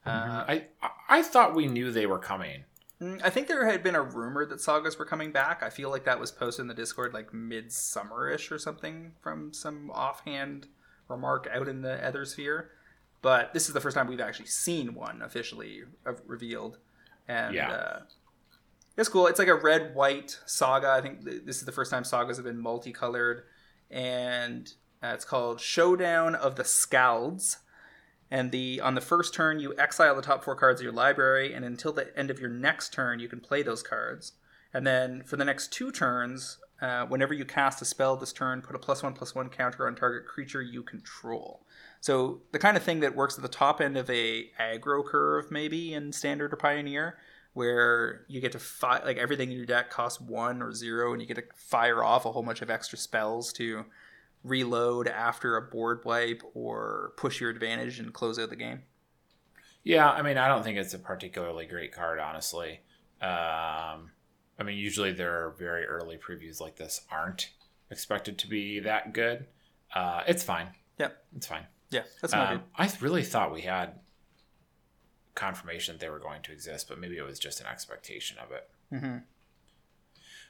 Uh, I I thought we knew they were coming. Mm, I think there had been a rumor that sagas were coming back. I feel like that was posted in the Discord like midsummer-ish or something from some offhand remark out in the ether sphere but this is the first time we've actually seen one officially revealed, and yeah. uh, it's cool. It's like a red white saga. I think th- this is the first time sagas have been multicolored, and uh, it's called Showdown of the Skalds. And the on the first turn, you exile the top four cards of your library, and until the end of your next turn, you can play those cards. And then for the next two turns, uh, whenever you cast a spell this turn, put a plus one plus one counter on target creature you control. So the kind of thing that works at the top end of a aggro curve, maybe in standard or pioneer, where you get to fight like everything in your deck costs one or zero, and you get to fire off a whole bunch of extra spells to reload after a board wipe or push your advantage and close out the game. Yeah, I mean, I don't think it's a particularly great card, honestly. Um, I mean, usually there are very early previews like this aren't expected to be that good. Uh, it's fine. Yep, it's fine. Yeah, that's my um, I really thought we had confirmation that they were going to exist, but maybe it was just an expectation of it. Mm-hmm.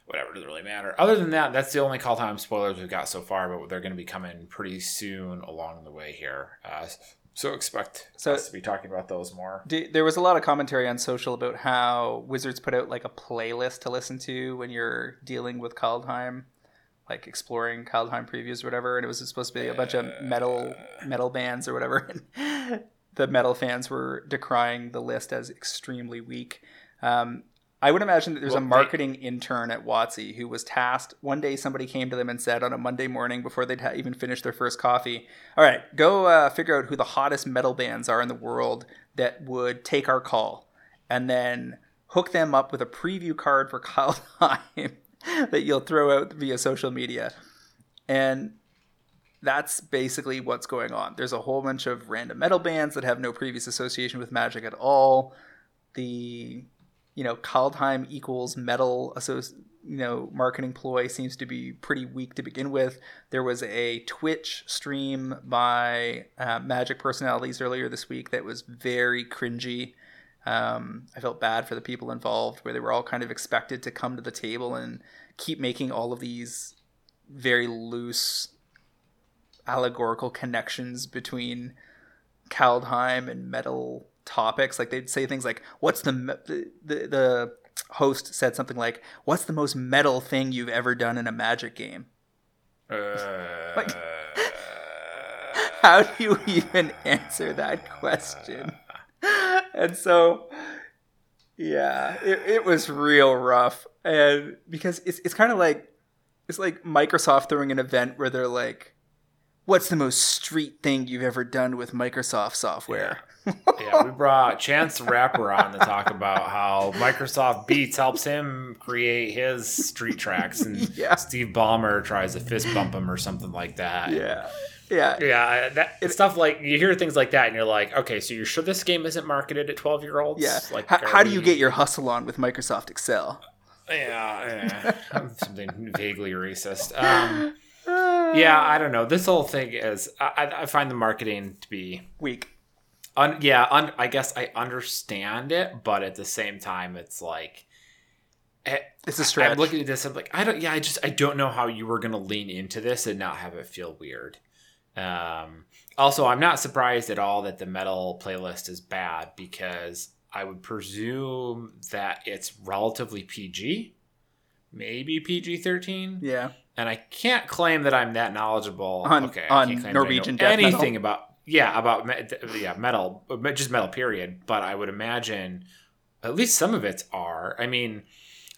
Whatever, doesn't really matter. Other than that, that's the only Kaldheim spoilers we've got so far, but they're going to be coming pretty soon along the way here. Uh, so expect so, us to be talking about those more. Do, there was a lot of commentary on social about how Wizards put out like a playlist to listen to when you're dealing with Kaldheim like exploring Kaldheim previews or whatever, and it was supposed to be a bunch of metal metal bands or whatever. And the metal fans were decrying the list as extremely weak. Um, I would imagine that there's well, a marketing they... intern at WotC who was tasked. One day, somebody came to them and said on a Monday morning before they'd ha- even finished their first coffee, "All right, go uh, figure out who the hottest metal bands are in the world that would take our call, and then." Hook them up with a preview card for Kaldheim that you'll throw out via social media. And that's basically what's going on. There's a whole bunch of random metal bands that have no previous association with magic at all. The you know Kaldheim equals metal associ- you know marketing ploy seems to be pretty weak to begin with. There was a Twitch stream by uh, Magic personalities earlier this week that was very cringy um, I felt bad for the people involved, where they were all kind of expected to come to the table and keep making all of these very loose allegorical connections between Kaldheim and metal topics. Like they'd say things like, "What's the the the, the host said something like, "What's the most metal thing you've ever done in a Magic game?" Uh... like, how do you even answer that question? And so, yeah, it, it was real rough, and because it's it's kind of like it's like Microsoft throwing an event where they're like, "What's the most street thing you've ever done with Microsoft software?" yeah, we brought Chance the Rapper on to talk about how Microsoft Beats helps him create his street tracks, and Yeah. Steve Ballmer tries to fist bump him or something like that. Yeah, yeah, Yeah, that it's stuff like you hear things like that, and you're like, okay, so you're sure this game isn't marketed at 12 year olds? yeah. Like, how, how do you get your hustle on with Microsoft Excel? Yeah, yeah. something vaguely racist. Um, yeah, I don't know. This whole thing is, I- I find the marketing to be Weak. Un, yeah, un, I guess I understand it, but at the same time, it's like eh, It's a stretch. I'm looking at this. I'm like, I don't. Yeah, I just I don't know how you were gonna lean into this and not have it feel weird. Um, also, I'm not surprised at all that the metal playlist is bad because I would presume that it's relatively PG, maybe PG-13 yeah. and I can't claim that I'm that knowledgeable On- okay, I on can't claim Norwegian that I death know metal? anything about yeah about me- yeah metal, just metal period. But I would imagine at least some of its are. I mean,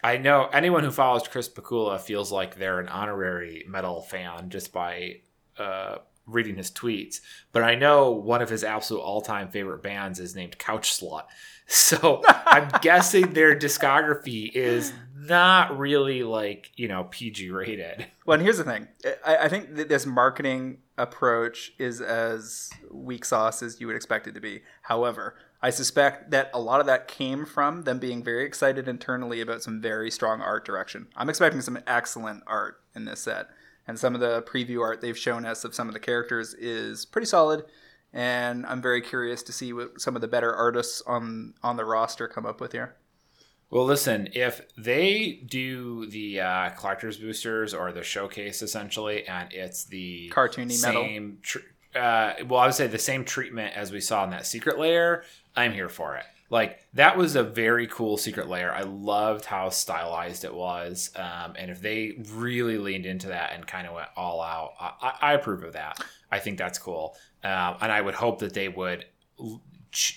I know anyone who follows Chris Pakula feels like they're an honorary metal fan just by uh, reading his tweets. But I know one of his absolute all-time favorite bands is named Couch Slut. So I'm guessing their discography is not really like you know PG rated. Well, and here's the thing. I, I think that this marketing approach is as weak sauce as you would expect it to be. However, I suspect that a lot of that came from them being very excited internally about some very strong art direction. I'm expecting some excellent art in this set. And some of the preview art they've shown us of some of the characters is pretty solid. And I'm very curious to see what some of the better artists on on the roster come up with here. Well, listen, if they do the uh, collector's boosters or the showcase essentially, and it's the Cartoony metal. same, tr- uh, well, I would say the same treatment as we saw in that Secret Lair, I'm here for it. Like that was a very cool Secret Lair. I loved how stylized it was, um, and if they really leaned into that and kind of went all out, I, I, approve of that. I think that's cool, um, and I would hope that they would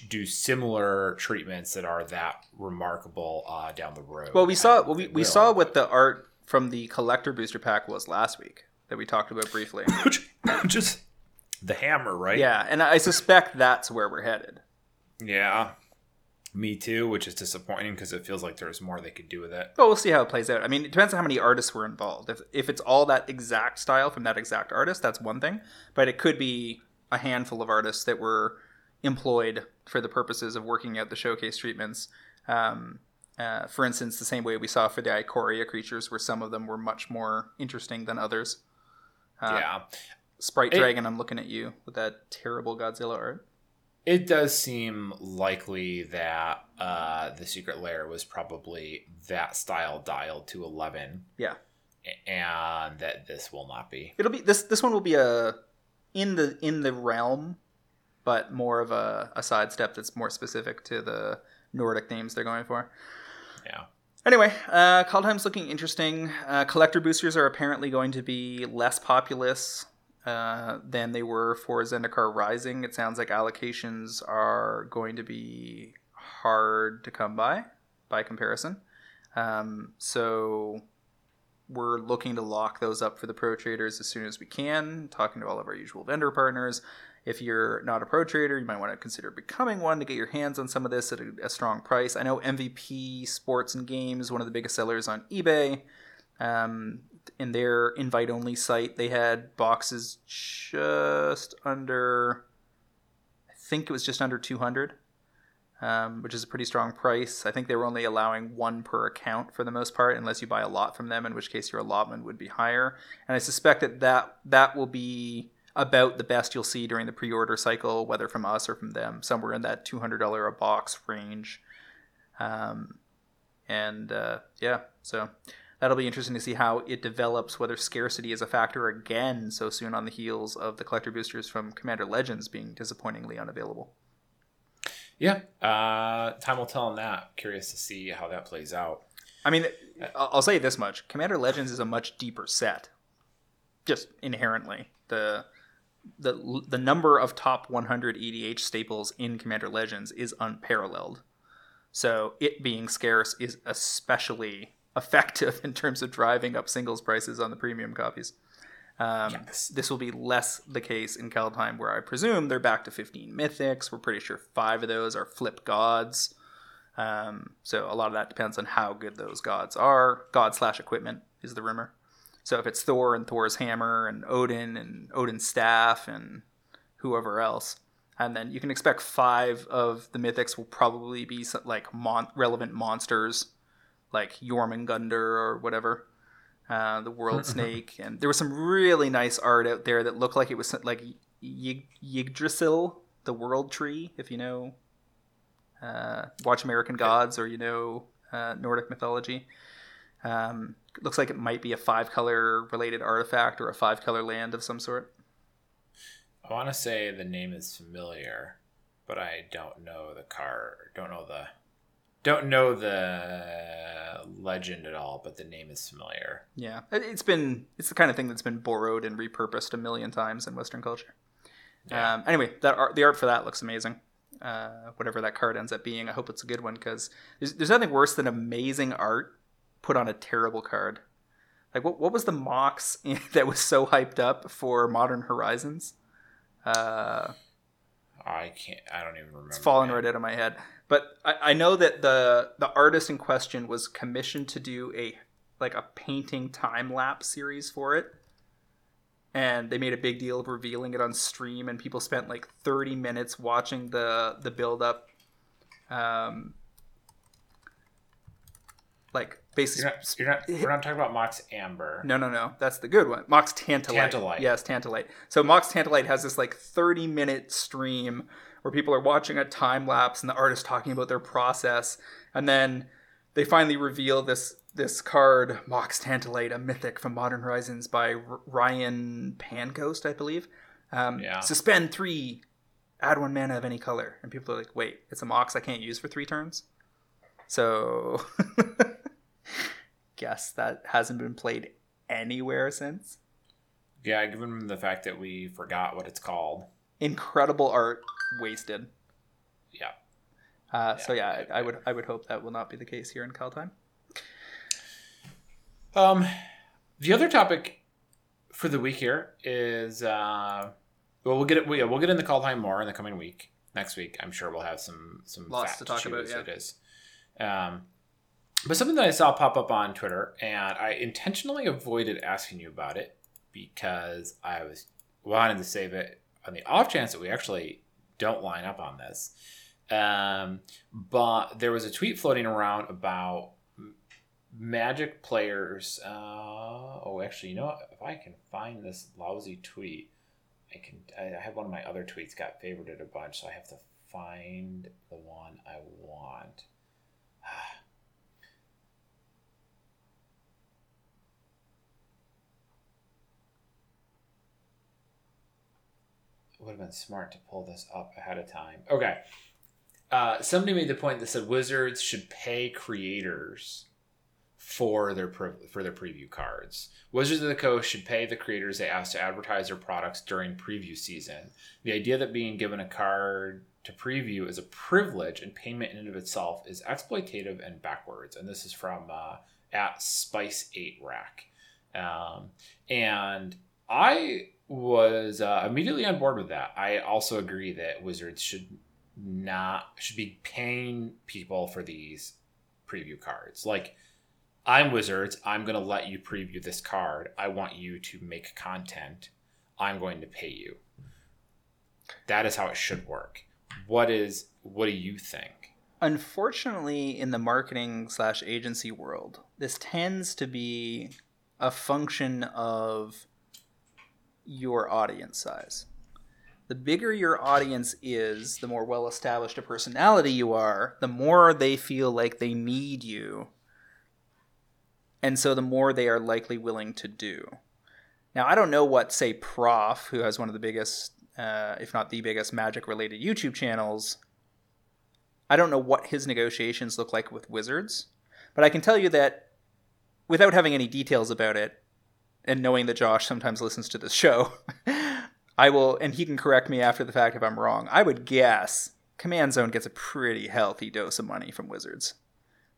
do similar treatments that are that remarkable uh, down the road. Well, we saw well, we, we saw what the art from the collector booster pack was last week that we talked about briefly. which, just the hammer, right? yeah, and I suspect that's where we're headed. yeah. Me too, which is disappointing because it feels like there's more they could do with it. But we'll see how it plays out. I mean, it depends on how many artists were involved. If if it's all that exact style from that exact artist, that's one thing. But it could be a handful of artists that were employed for the purposes of working out the showcase treatments. Um, uh, for instance, the same way we saw for the Ikoria creatures, where some of them were much more interesting than others. Uh, yeah. Sprite It- Dragon, I'm looking at you with that terrible Godzilla art. It does seem likely that uh, the Secret Lair was probably that style dialed to 11 Yeah, and that this will not be. it'll be this. This one will be a in the in the realm, but more of a, a sidestep that's more specific to the Nordic themes they're going for. Yeah. Anyway, uh, Kaldheim's looking interesting. Uh, collector boosters are apparently going to be less populous uh, than they were for Zendikar Rising. It sounds like allocations are going to be hard to come by, by comparison. Um, so we're looking to lock those up for the pro traders as soon as we can, talking to all of our usual vendor partners. If you're not a pro trader, you might want to consider becoming one to get your hands on some of this at a, a strong price. I know MVP Sports and Games, one of the biggest sellers on eBay. Um, in their invite only site, they had boxes just under, I think it was just under 200, um, which is a pretty strong price. I think they were only allowing one per account for the most part, unless you buy a lot from them, in which case your allotment would be higher. And I suspect that that, that will be about the best you'll see during the pre-order cycle, whether from us or from them, somewhere in that $200 a box range. Um, and uh, yeah, so that'll be interesting to see how it develops, whether scarcity is a factor again so soon on the heels of the collector boosters from Commander Legends being disappointingly unavailable. Yeah. Uh, time will tell on that. Curious to see how that plays out. I mean, I'll I'll say this much: Commander Legends is a much deeper set, just inherently. the the the number of top 100 EDH staples in Commander Legends is unparalleled. So it being scarce is especially effective in terms of driving up singles prices on the premium copies. Um, Yes. This will be less the case in Kaldheim, where I presume they're back to 15 mythics. We're pretty sure five of those are flip gods. Um, so a lot of that depends on how good those gods are. God slash equipment is the rumor. So if it's Thor and Thor's hammer and Odin and Odin's staff and whoever else, and then you can expect five of the mythics will probably be some, like mon- relevant monsters, like Jormungandr or whatever, uh, the World Snake, and there was some really nice art out there that looked like it was like Yg- Yggdrasil, the World Tree, if you know, uh, watch American Gods or you know uh, Nordic mythology. Um, looks like it might be a five color related artifact or a five color land of some sort. I want to say the name is familiar, but I don't know the card. Don't know the don't know the legend at all, but the name is familiar. Yeah, It- it's been it's the kind of thing that's been borrowed and repurposed a million times in Western culture. Yeah. Um, anyway, that art, the art for that looks amazing. Uh, whatever that card ends up being, I hope it's a good one because there's, there's nothing worse than amazing art put on a terrible card. Like what what was the Mox that was so hyped up for Modern Horizons? Uh, I can't. I don't even remember. it's fallen right out of my head. But I, I know that the the artist in question was commissioned to do a like a painting time lapse series for it, and they made a big deal of revealing it on stream, and people spent like thirty minutes watching the the build up. Um, like basically, You're not, you're not. We're not talking about Mox Amber. no, no, no. That's the good one. Mox Tantalite. Tantalite. Yes, Tantalite. So Mox Tantalite has this like 30 minute stream where people are watching a time lapse and the artist talking about their process, and then they finally reveal this this card, Mox Tantalite, a mythic from Modern Horizons by R- Ryan Pancoast, I believe. Um, Yeah. Suspend three, add one mana of any color, and people are like, "Wait, it's a Mox I can't use for three turns." So, guess that hasn't been played anywhere since. Yeah, given the fact that we forgot what it's called. Incredible art wasted. Yeah. Uh, so Yeah. yeah, I, I would I would hope that will not be the case here in Kaldheim. Um, the other topic for the week here is uh, well, we'll get it. We, we'll get into Kaldheim more in the coming week. Next week, I'm sure we'll have some some Lots to talk about, yeah. It is. Um, but something that I saw pop up on Twitter, and I intentionally avoided asking you about it because I was wanted to save it on the off chance that we actually don't line up on this. Um, but there was a tweet floating around about Magic players. Uh, oh, actually, you know what? If I can find this lousy tweet, I can. I I have one of my other tweets got favorited a bunch, so I have to find the one I want. Would have been smart to pull this up ahead of time. Okay. Uh, somebody made the point that said wizards should pay creators for their pre- for their preview cards. Wizards of the Coast should pay the creators they ask to advertise their products during preview season. The idea that being given a card to preview is a privilege and payment in and of itself is exploitative and backwards. And this is from uh, at Spice Eight Rack, um, and I was uh, immediately on board with that. I also agree that Wizards should not should be paying people for these preview cards. Like I'm Wizards, I'm going to let you preview this card. I want you to make content. I'm going to pay you. That is how it should work. What is what do you think? Unfortunately, in the marketing slash agency world, this tends to be a function of your audience size. The bigger your audience is, the more well established a personality you are, the more they feel like they need you. And so the more they are likely willing to do. Now, I don't know what, say, Prof, who has one of the biggest, uh, if not the biggest, magic related YouTube channels, I don't know what his negotiations look like with Wizards, but I can tell you that without having any details about it, and knowing that Josh sometimes listens to this show, I will, and he can correct me after the fact if I'm wrong. I would guess Command Zone gets a pretty healthy dose of money from Wizards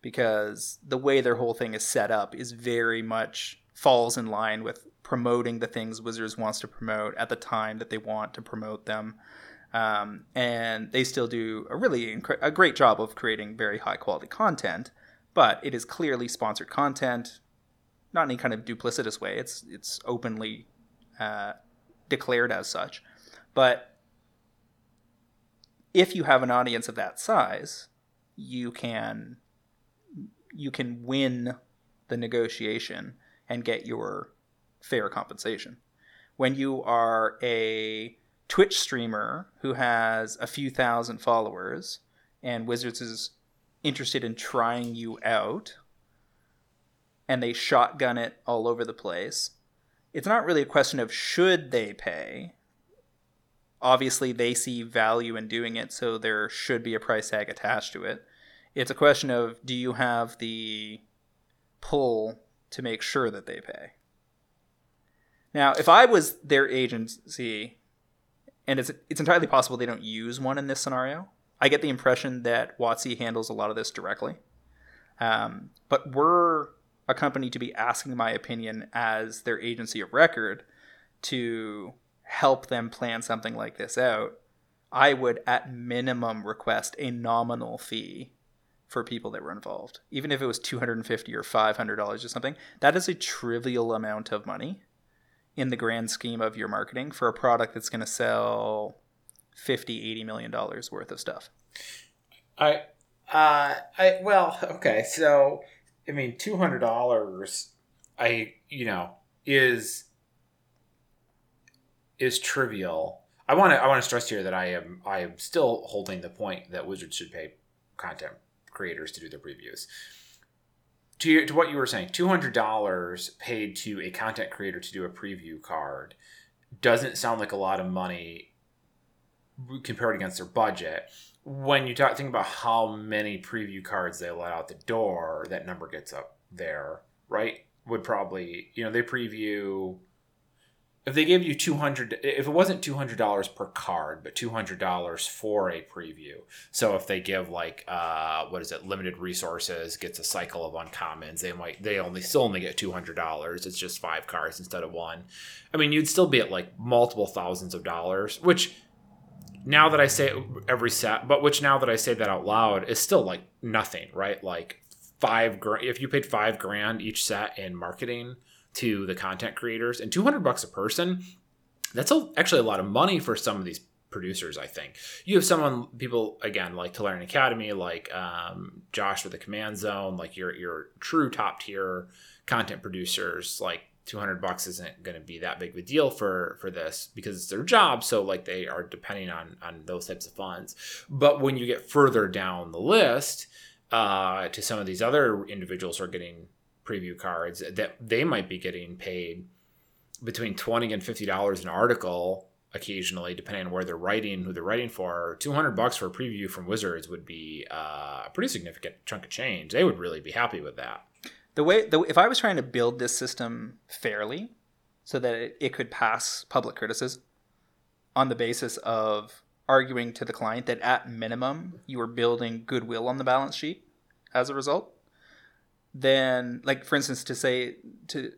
because the way their whole thing is set up is very much falls in line with promoting the things Wizards wants to promote at the time that they want to promote them. Um, and they still do a really inc- a great job of creating very high quality content, but it is clearly sponsored content, not in any kind of duplicitous way. It's it's openly uh, declared as such. But if you have an audience of that size, you can you can win the negotiation and get your fair compensation. When you are a Twitch streamer who has a few thousand followers and Wizards is interested in trying you out and they shotgun it all over the place, it's not really a question of should they pay. Obviously, they see value in doing it, so there should be a price tag attached to it. It's a question of do you have the pull to make sure that they pay? Now, if I was their agency, and it's it's entirely possible they don't use one in this scenario, I get the impression that WotC handles a lot of this directly. Um, but we're a company to be asking my opinion as their agency of record to help them plan something like this out, I would at minimum request a nominal fee for people that were involved. Even if it was 250 or $500 or something, that is a trivial amount of money in the grand scheme of your marketing for a product that's going to sell 50 80 million dollars worth of stuff. I uh I well, okay. So I mean, two hundred dollars, I you know, is is trivial. I want to I want to stress here that I am I am still holding the point that Wizards should pay content creators to do their previews. To, to what you were saying, two hundred dollars paid to a content creator to do a preview card doesn't sound like a lot of money compared against their budget when you talk think about how many preview cards they let out the door, that number gets up there, right? Would probably you know they preview if they gave you 200 if it wasn't $200 per card but $200 for a preview. So if they give like uh what is it limited resources gets a cycle of uncommons they might they only still only get $200 it's just five cards instead of one. I mean you'd still be at like multiple thousands of dollars which now that I say every set, but which now that I say that out loud is still like nothing, right? Like five grand. If you paid five grand each set in marketing to the content creators and 200 bucks a person, that's a, actually a lot of money for some of these producers. I think you have someone, people again like Tolarian Academy, like um, Josh with the Command Zone, like your your true top tier content producers, like 200 bucks isn't going to be that big of a deal for for this because it's their job. So like they are depending on on those types of funds. But when you get further down the list uh, to some of these other individuals who are getting preview cards that they might be getting paid between 20 and 50 dollars an article occasionally depending on where they're writing who they're writing for. 200 bucks for a preview from wizards would be uh, a pretty significant chunk of change. They would really be happy with that the way the, if I was trying to build this system fairly, so that it, it could pass public criticism on the basis of arguing to the client that at minimum you are building goodwill on the balance sheet as a result, then like for instance to say to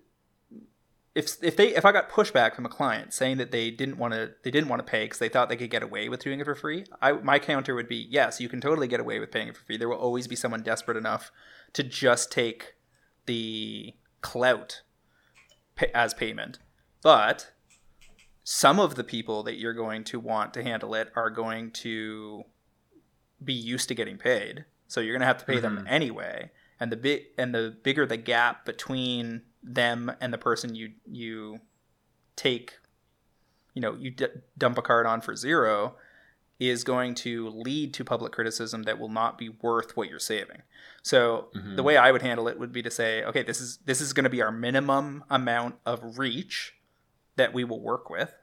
if if they if I got pushback from a client saying that they didn't want to they didn't want to pay because they thought they could get away with doing it for free, I my counter would be yes, you can totally get away with paying it for free. There will always be someone desperate enough to just take the clout as payment, but some of the people that you're going to want to handle it are going to be used to getting paid. So you're going to have to pay mm-hmm. them anyway. And the big and the bigger the gap between them and the person you you take you know, you d- dump a card on for zero, is going to lead to public criticism that will not be worth what you're saving. So mm-hmm. the way I would handle it would be to say, okay, this is this is going to be our minimum amount of reach that we will work with.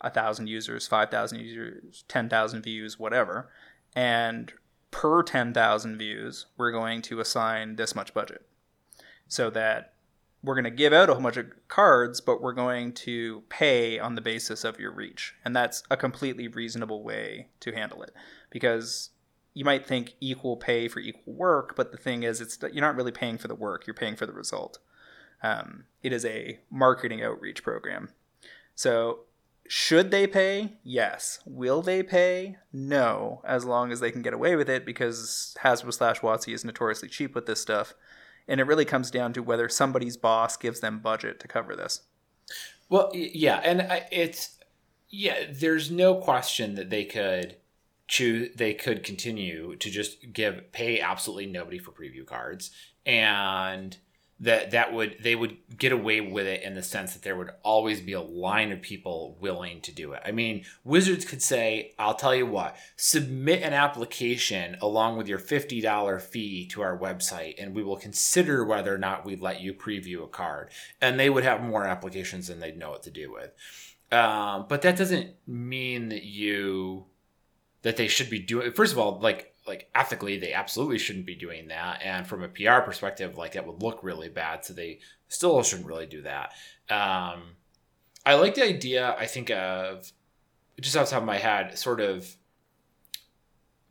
A thousand users, five thousand users, ten thousand views, whatever, and per ten thousand views, we're going to assign this much budget, so that we're going to give out a whole bunch of cards, but we're going to pay on the basis of your reach. And that's a completely reasonable way to handle it because you might think equal pay for equal work, but the thing is, it's you're not really paying for the work; you're paying for the result. Um, it is a marketing outreach program. So, should they pay? Yes. Will they pay? No, as long as they can get away with it, because Hasbro slash WotC is notoriously cheap with this stuff and it really comes down to whether somebody's boss gives them budget to cover this. Well, yeah, and it's yeah. There's no question that they could choose. They could continue to just give pay absolutely nobody for preview cards, and that that would they would get away with it in the sense that there would always be a line of people willing to do it. I mean, Wizards could say, "I'll tell you what, submit an application along with your $50 fee to our website and we will consider whether or not we let you preview a card." And they would have more applications than they'd know what to do with. Um, but that doesn't mean that you that they should be doing first of all like like ethically they absolutely shouldn't be doing that. And from a pr perspective like that would look really bad so they still shouldn't really do that. Um, i like the idea i think of just off the top of my head sort of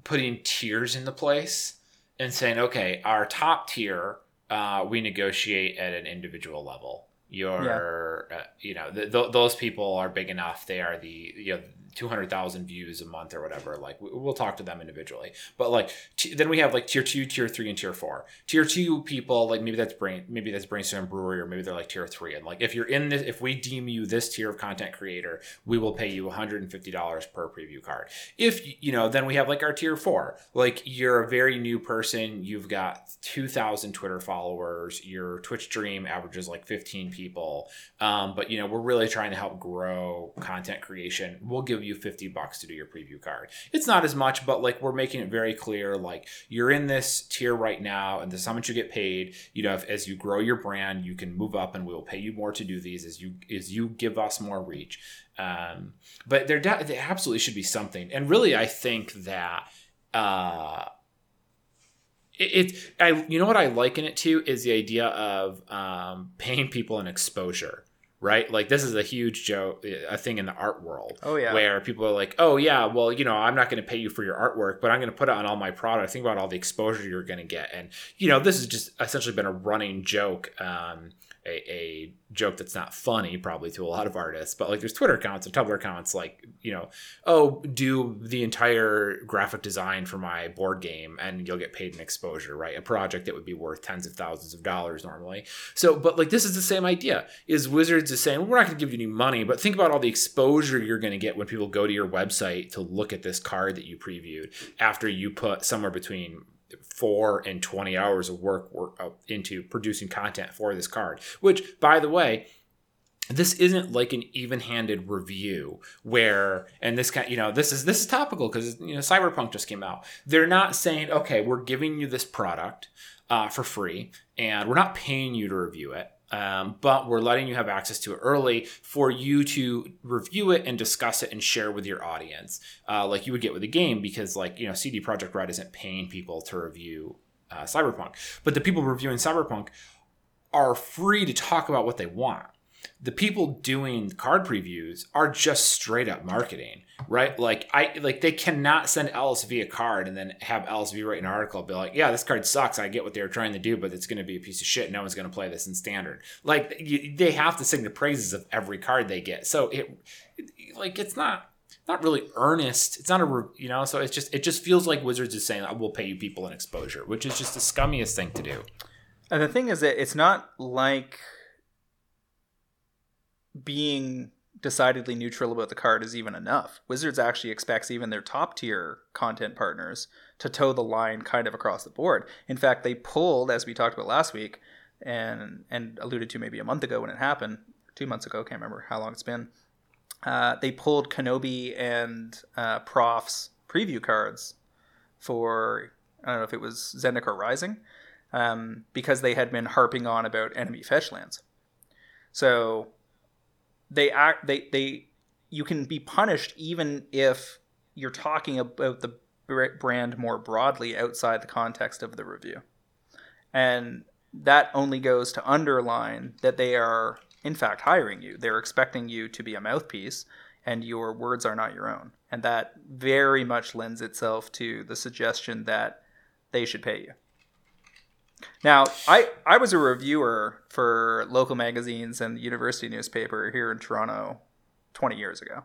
putting tiers into place and saying okay our top tier uh, we negotiate at an individual level. Your yeah. uh, you know th- th- those people are big enough they are the you know 200,000 views a month or whatever. Like we'll talk to them individually. But like t- then we have like tier 2, tier 3 and tier 4. Tier 2 people like maybe that's brain maybe that's brainstorm brewery or maybe they're like tier 3 and like if you're in this if we deem you this tier of content creator, we will pay you $150 per preview card. If you know, then we have like our tier 4. Like you're a very new person, you've got 2000 Twitter followers, your Twitch stream averages like 15 people. Um, but you know, we're really trying to help grow content creation. We'll give you 50 bucks to do your preview card. It's not as much, but like we're making it very clear like you're in this tier right now and this is how much you get paid. You know, if, as you grow your brand, you can move up and we'll pay you more to do these as you as you give us more reach. Um, but there, there absolutely should be something. And really, I think that uh, it, it, I you know what I liken it to is the idea of um, paying people an exposure right? Like this is a huge joke, a thing in the art world. Oh yeah, where people are like, oh yeah, well you know I'm not going to pay you for your artwork, but I'm going to put it on all my product. Think about all the exposure you're going to get, and you know this has just essentially been a running joke. Um, a, a joke that's not funny probably to a lot of artists but like there's twitter accounts and tumblr accounts like you know oh do the entire graphic design for my board game and you'll get paid an exposure right? A project that would be worth tens of thousands of dollars normally. So but like this is the same idea is wizards is saying we're not going to give you any money but think about all the exposure you're going to get when people go to your website to look at this card that you previewed after you put somewhere between four and 20 hours of work, work into producing content for this card. Which, by the way, this isn't like an even-handed review where and this kind you know this is this is topical because you know cyberpunk just came out they're not saying okay we're giving you this product uh, for free and we're not paying you to review it um, but we're letting you have access to it early for you to review it and discuss it and share with your audience, uh, like you would get with a game, because like you know, CD Projekt Red isn't paying people to review uh, Cyberpunk, but the people reviewing Cyberpunk are free to talk about what they want the people doing card previews are just straight up marketing, right? Like I like they cannot send LSV a card and then have LSV write an article be like, yeah, this card sucks. I get what they were trying to do, but it's going to be a piece of shit. No one's going to play this in standard. Like you, they have to sing the praises of every card they get. So it, like it's not not really earnest. It's not a you know. So it's just it just feels like Wizards is saying, "I will pay you people an exposure," which is just the scummiest thing to do. And the thing is that it's not like being decidedly neutral about the card is even enough. Wizards actually expects even their top tier content partners to toe the line kind of across the board. In fact, they pulled, as we talked about last week, and and alluded to maybe a month ago when it happened, two months ago, can't remember how long it's been. Uh, they pulled Kenobi and uh, Prof's preview cards for I don't know if it was Zendikar Rising, um, because they had been harping on about enemy fetch lands. So they act they they you can be punished even if you're talking about the brand more broadly outside the context of the review. And that only goes to underline that they are in fact hiring you. They're expecting you to be a mouthpiece and your words are not your own. And that very much lends itself to the suggestion that they should pay you. Now, I, I was a reviewer for local magazines and the university newspaper here in Toronto 20 years ago.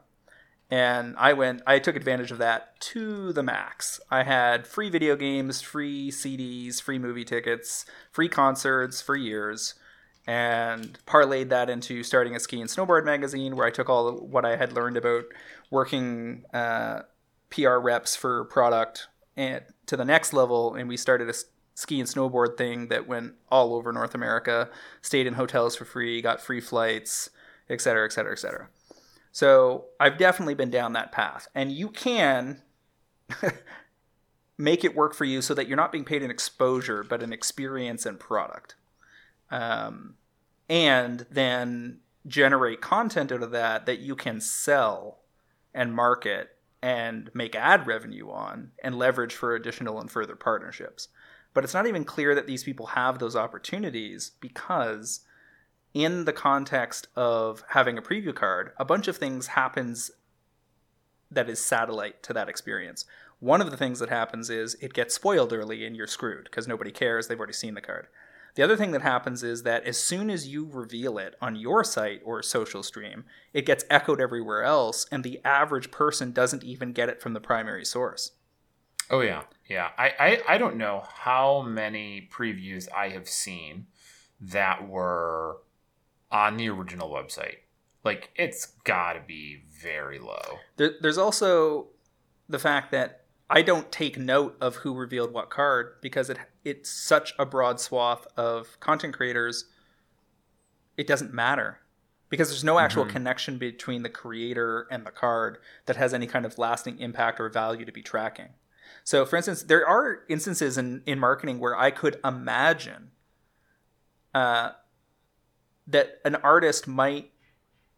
And I went, I took advantage of that to the max. I had free video games, free CDs, free movie tickets, free concerts for years, and parlayed that into starting a ski and snowboard magazine where I took all what I had learned about working uh, PR reps for product and to the next level. And we started a ski and snowboard thing that went all over North America, stayed in hotels for free, got free flights, et cetera, et cetera, et cetera. So I've definitely been down that path. And you can make it work for you so that you're not being paid an exposure, but an experience and product. Um, and then generate content out of that that you can sell and market and make ad revenue on and leverage for additional and further partnerships. But it's not even clear that these people have those opportunities because in the context of having a preview card, a bunch of things happens that is satellite to that experience. One of the things that happens is it gets spoiled early and you're screwed because nobody cares, they've already seen the card. The other thing that happens is that as soon as you reveal it on your site or social stream, it gets echoed everywhere else, and the average person doesn't even get it from the primary source. Oh yeah, yeah. I, I, I don't know how many previews I have seen that were on the original website. Like it's got to be very low. There, there's also the fact that I don't take note of who revealed what card because it it's such a broad swath of content creators. It doesn't matter because there's no actual mm-hmm. connection between the creator and the card that has any kind of lasting impact or value to be tracking. So, for instance, there are instances in, in marketing where I could imagine uh, that an artist might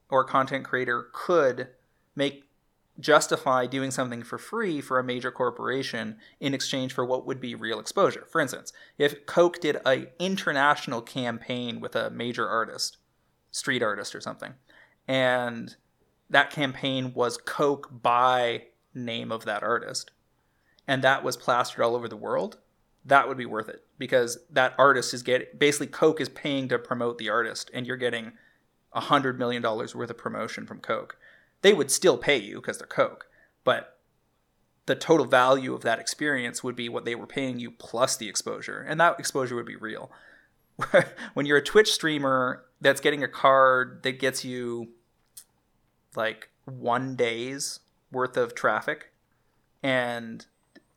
or a content creator could make justify doing something for free for a major corporation in exchange for what would be real exposure. For instance, if Coke did an international campaign with a major artist, street artist or something, and that campaign was Coke by name of that artist, and that was plastered all over the world, that would be worth it because that artist is getting basically Coke is paying to promote the artist, and you're getting a hundred million dollars worth of promotion from Coke. They would still pay you because they're Coke, but the total value of that experience would be what they were paying you plus the exposure, and that exposure would be real. when you're a Twitch streamer that's getting a card that gets you like one day's worth of traffic and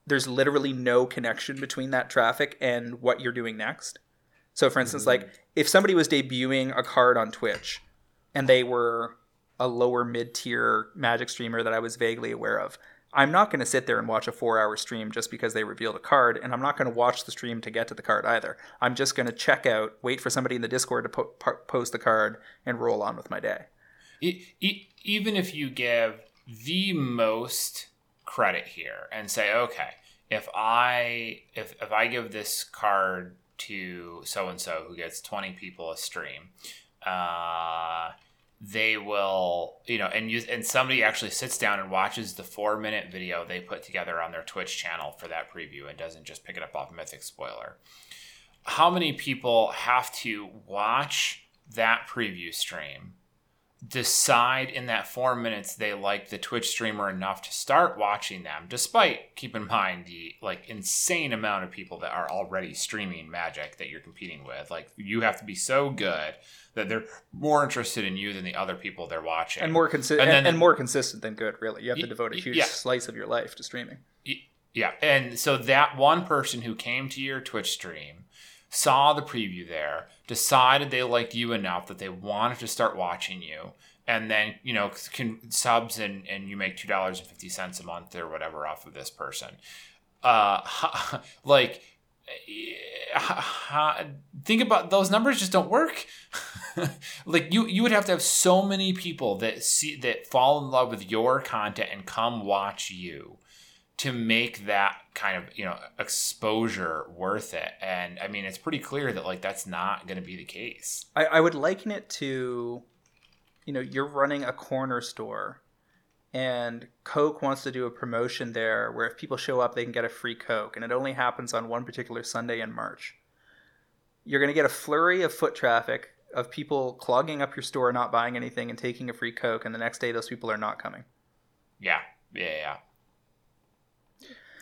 there's literally no connection between that traffic and what you're doing next. So, for instance, mm-hmm. like if somebody was debuting a card on Twitch and they were a lower mid tier Magic streamer that I was vaguely aware of, I'm not going to sit there and watch a four hour stream just because they revealed a card, and I'm not going to watch the stream to get to the card either. I'm just going to check out, wait for somebody in the Discord to po- po- post the card, and roll on with my day. Even if you give the most credit here and say, okay, if I if if I give this card to so and so who gets twenty people a stream, uh, they will you know and use and somebody actually sits down and watches the four minute video they put together on their Twitch channel for that preview and doesn't just pick it up off Mythic Spoiler. How many people have to watch that preview stream? Decide in that four minutes they like the Twitch streamer enough to start watching them, despite keep in mind the like insane amount of people that are already streaming Magic that you're competing with. Like you have to be so good that they're more interested in you than the other people they're watching, and more consistent and, and, and, more consistent than good. Really, you have to devote a huge yeah. slice of your life to streaming. Yeah, and so that one person who came to your Twitch stream saw the preview there, decided they liked you enough that they wanted to start watching you, and then you know can subs and and you make two dollars and fifty cents a month or whatever off of this person. Uh, like think about those numbers just don't work like you you would have to have so many people that see that fall in love with your content and come watch you to make that kind of you know exposure worth it. And i mean it's pretty clear that like that's not going to be the case. I, I would liken it to you know you're running a corner store and coke wants to do a promotion there where if people show up they can get a free coke and it only happens on one particular sunday in march. You're going to get a flurry of foot traffic of people clogging up your store not buying anything and taking a free coke and the next day those people are not coming. Yeah yeah yeah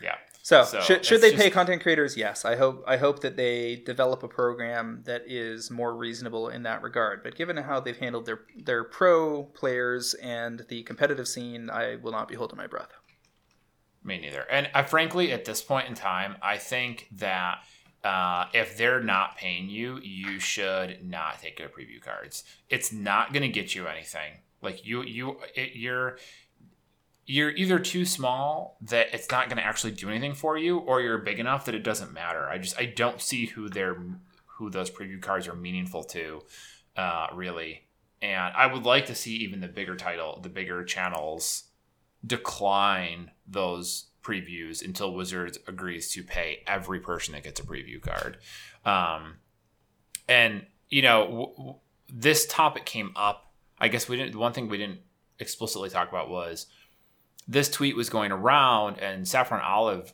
yeah So, So, should, should they just- pay content creators? Yes. I hope I hope that they develop a program that is more reasonable in that regard. But given how they've handled their their pro players and the competitive scene, I will not be holding my breath. Me neither. And I, frankly, at this point in time, I think that uh, if they're not paying you, you should not take their preview cards. It's not going to get you anything. Like you, you, it, you're you're either too small that it's not going to actually do anything for you, or you're big enough that it doesn't matter. I just I don't see who they're who those preview cards are meaningful to, uh, really. And I would like to see even the bigger title, the bigger channels decline those previews until Wizards agrees to pay every person that gets a preview card. Um, and you know, w- w- this topic came up. I guess we didn't. One thing we didn't explicitly talk about was this tweet was going around, and Saffron Olive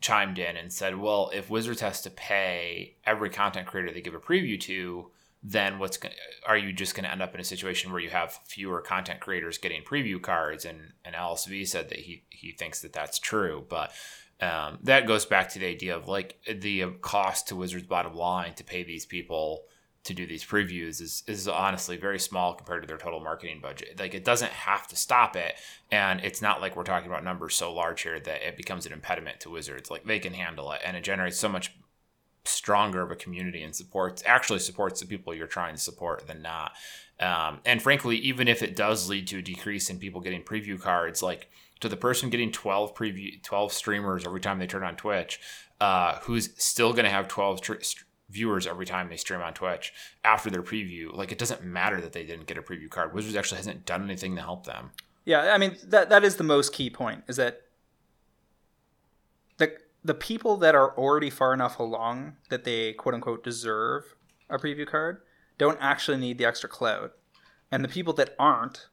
chimed in and said, "Well, if Wizards has to pay every content creator they give a preview to." Then what's going are you just going to end up in a situation where you have fewer content creators getting preview cards? And and LSV said that he he thinks that that's true, but um, that goes back to the idea of like the cost to Wizards' bottom line to pay these people to do these previews is is honestly very small compared to their total marketing budget. Like it doesn't have to stop it, and it's not like we're talking about numbers so large here that it becomes an impediment to Wizards. Like they can handle it, and it generates so much stronger of a community and supports actually supports the people you're trying to support than not. Um, and frankly, even if it does lead to a decrease in people getting preview cards, like to the person getting 12 preview 12 streamers every time they turn on Twitch, uh, who's still going to have 12 tr- viewers every time they stream on Twitch after their preview, like it doesn't matter that they didn't get a preview card. Wizards actually hasn't done anything to help them. Yeah, I mean that that is the most key point is that the the people that are already far enough along that they quote unquote deserve a preview card don't actually need the extra clout. And the people that aren't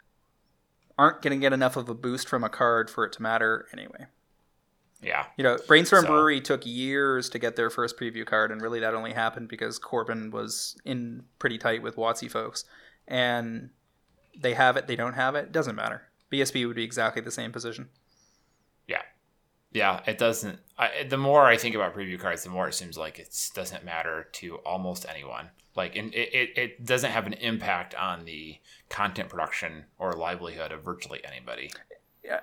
aren't going to get enough of a boost from a card for it to matter anyway. Yeah. You know, Brainstorm So- Brewery took years to get their first preview card, and really that only happened because Corbin was in pretty tight with WotC folks. And they have it, they don't have it, doesn't matter. BSB would be exactly the same position. Yeah. Yeah, it doesn't. I, the more I think about preview cards, the more it seems like it doesn't matter to almost anyone. Like, and it, it, it doesn't have an impact on the content production or livelihood of virtually anybody.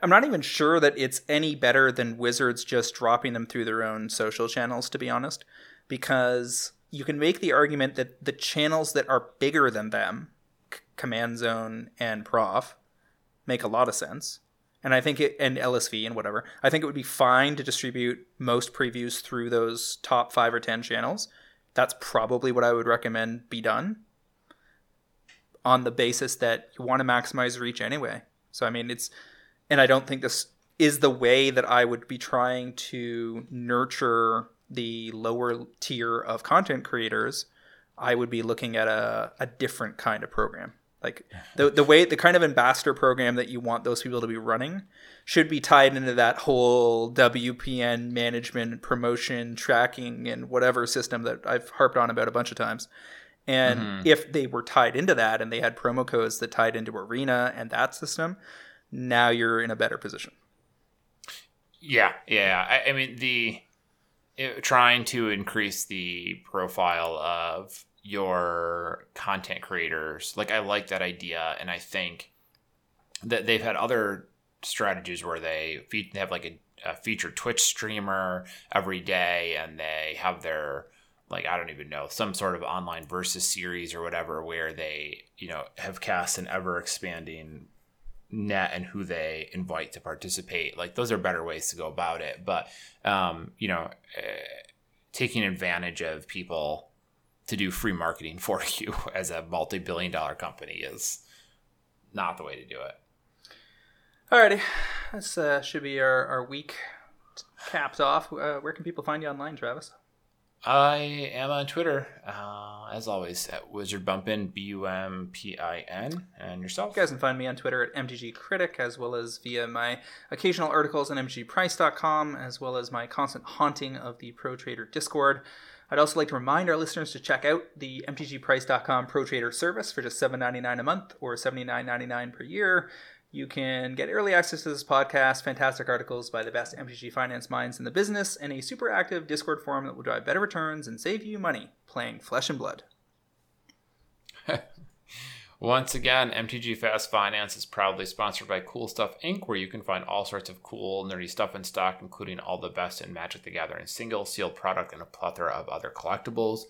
I'm not even sure that it's any better than Wizards just dropping them through their own social channels, to be honest, because you can make the argument that the channels that are bigger than them, C- Command Zone and Prof, make a lot of sense. And I think it, and LSV and whatever, I think it would be fine to distribute most previews through those top five or 10 channels. That's probably what I would recommend be done on the basis that you want to maximize reach anyway. So, I mean, it's, and I don't think this is the way that I would be trying to nurture the lower tier of content creators. I would be looking at a, a different kind of program. Like the the way the kind of ambassador program that you want those people to be running should be tied into that whole WPN management, promotion, tracking, and whatever system that I've harped on about a bunch of times. And Mhm. if they were tied into that and they had promo codes that tied into Arena and that system, now you're in a better position. Yeah, yeah. I, I mean, the it, trying to increase the profile of your content creators, like I like that idea, and I think that they've had other strategies where they, they have like a, a featured Twitch streamer every day, and they have their like I don't even know some sort of online versus series or whatever where they you know have cast an ever expanding net and who they invite to participate. Like those are better ways to go about it. But um you know uh, taking advantage of people to do free marketing for you as a multi-billion dollar company is not the way to do it. Alrighty, this uh, should be our, our week capped off, uh, where can people find you online, Travis? I am on Twitter, uh, as always, at Wizard Bumpin, B U M P I N, and yourself. You guys can find me on Twitter at MTG Critic, as well as via my occasional articles on MTGPrice.com, as well as my constant haunting of the Pro Trader Discord. I'd also like to remind our listeners to check out the MTGPrice.com Pro Trader service for just $7.99 a month or $79.99 per year. You can get early access to this podcast, fantastic articles by the best MTG finance minds in the business, and a super active Discord forum that will drive better returns and save you money playing Flesh and Blood. Once again, MTG Fast Finance is proudly sponsored by Cool Stuff Inc., where you can find all sorts of cool, nerdy stuff in stock, including all the best in Magic the Gathering single, sealed product, and a plethora of other collectibles.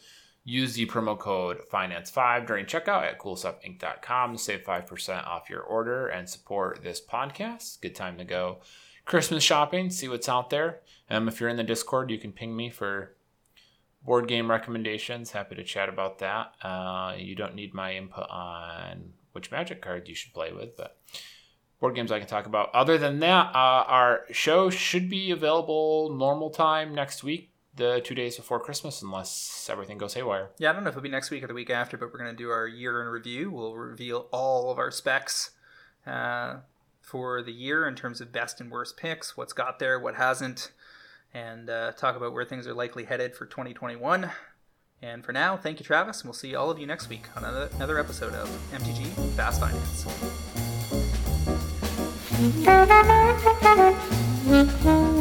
Use the promo code FINANCE5 during checkout at coolstuffinc.com to save 5% off your order and support this podcast. Good time to go Christmas shopping, see what's out there. Um, if you're in the Discord, you can ping me for board game recommendations. Happy to chat about that. Uh, you don't need my input on which magic cards you should play with, but board games I can talk about. Other than that, uh, our show should be available normal time next week the two days before Christmas, unless everything goes haywire. Yeah, I don't know if it'll be next week or the week after, but we're going to do our year in review. We'll reveal all of our specs uh, for the year in terms of best and worst picks, what's got there, what hasn't, and uh, talk about where things are likely headed for 2021. And for now, thank you, Travis, and we'll see all of you next week on another, another episode of MTG Fast Finance.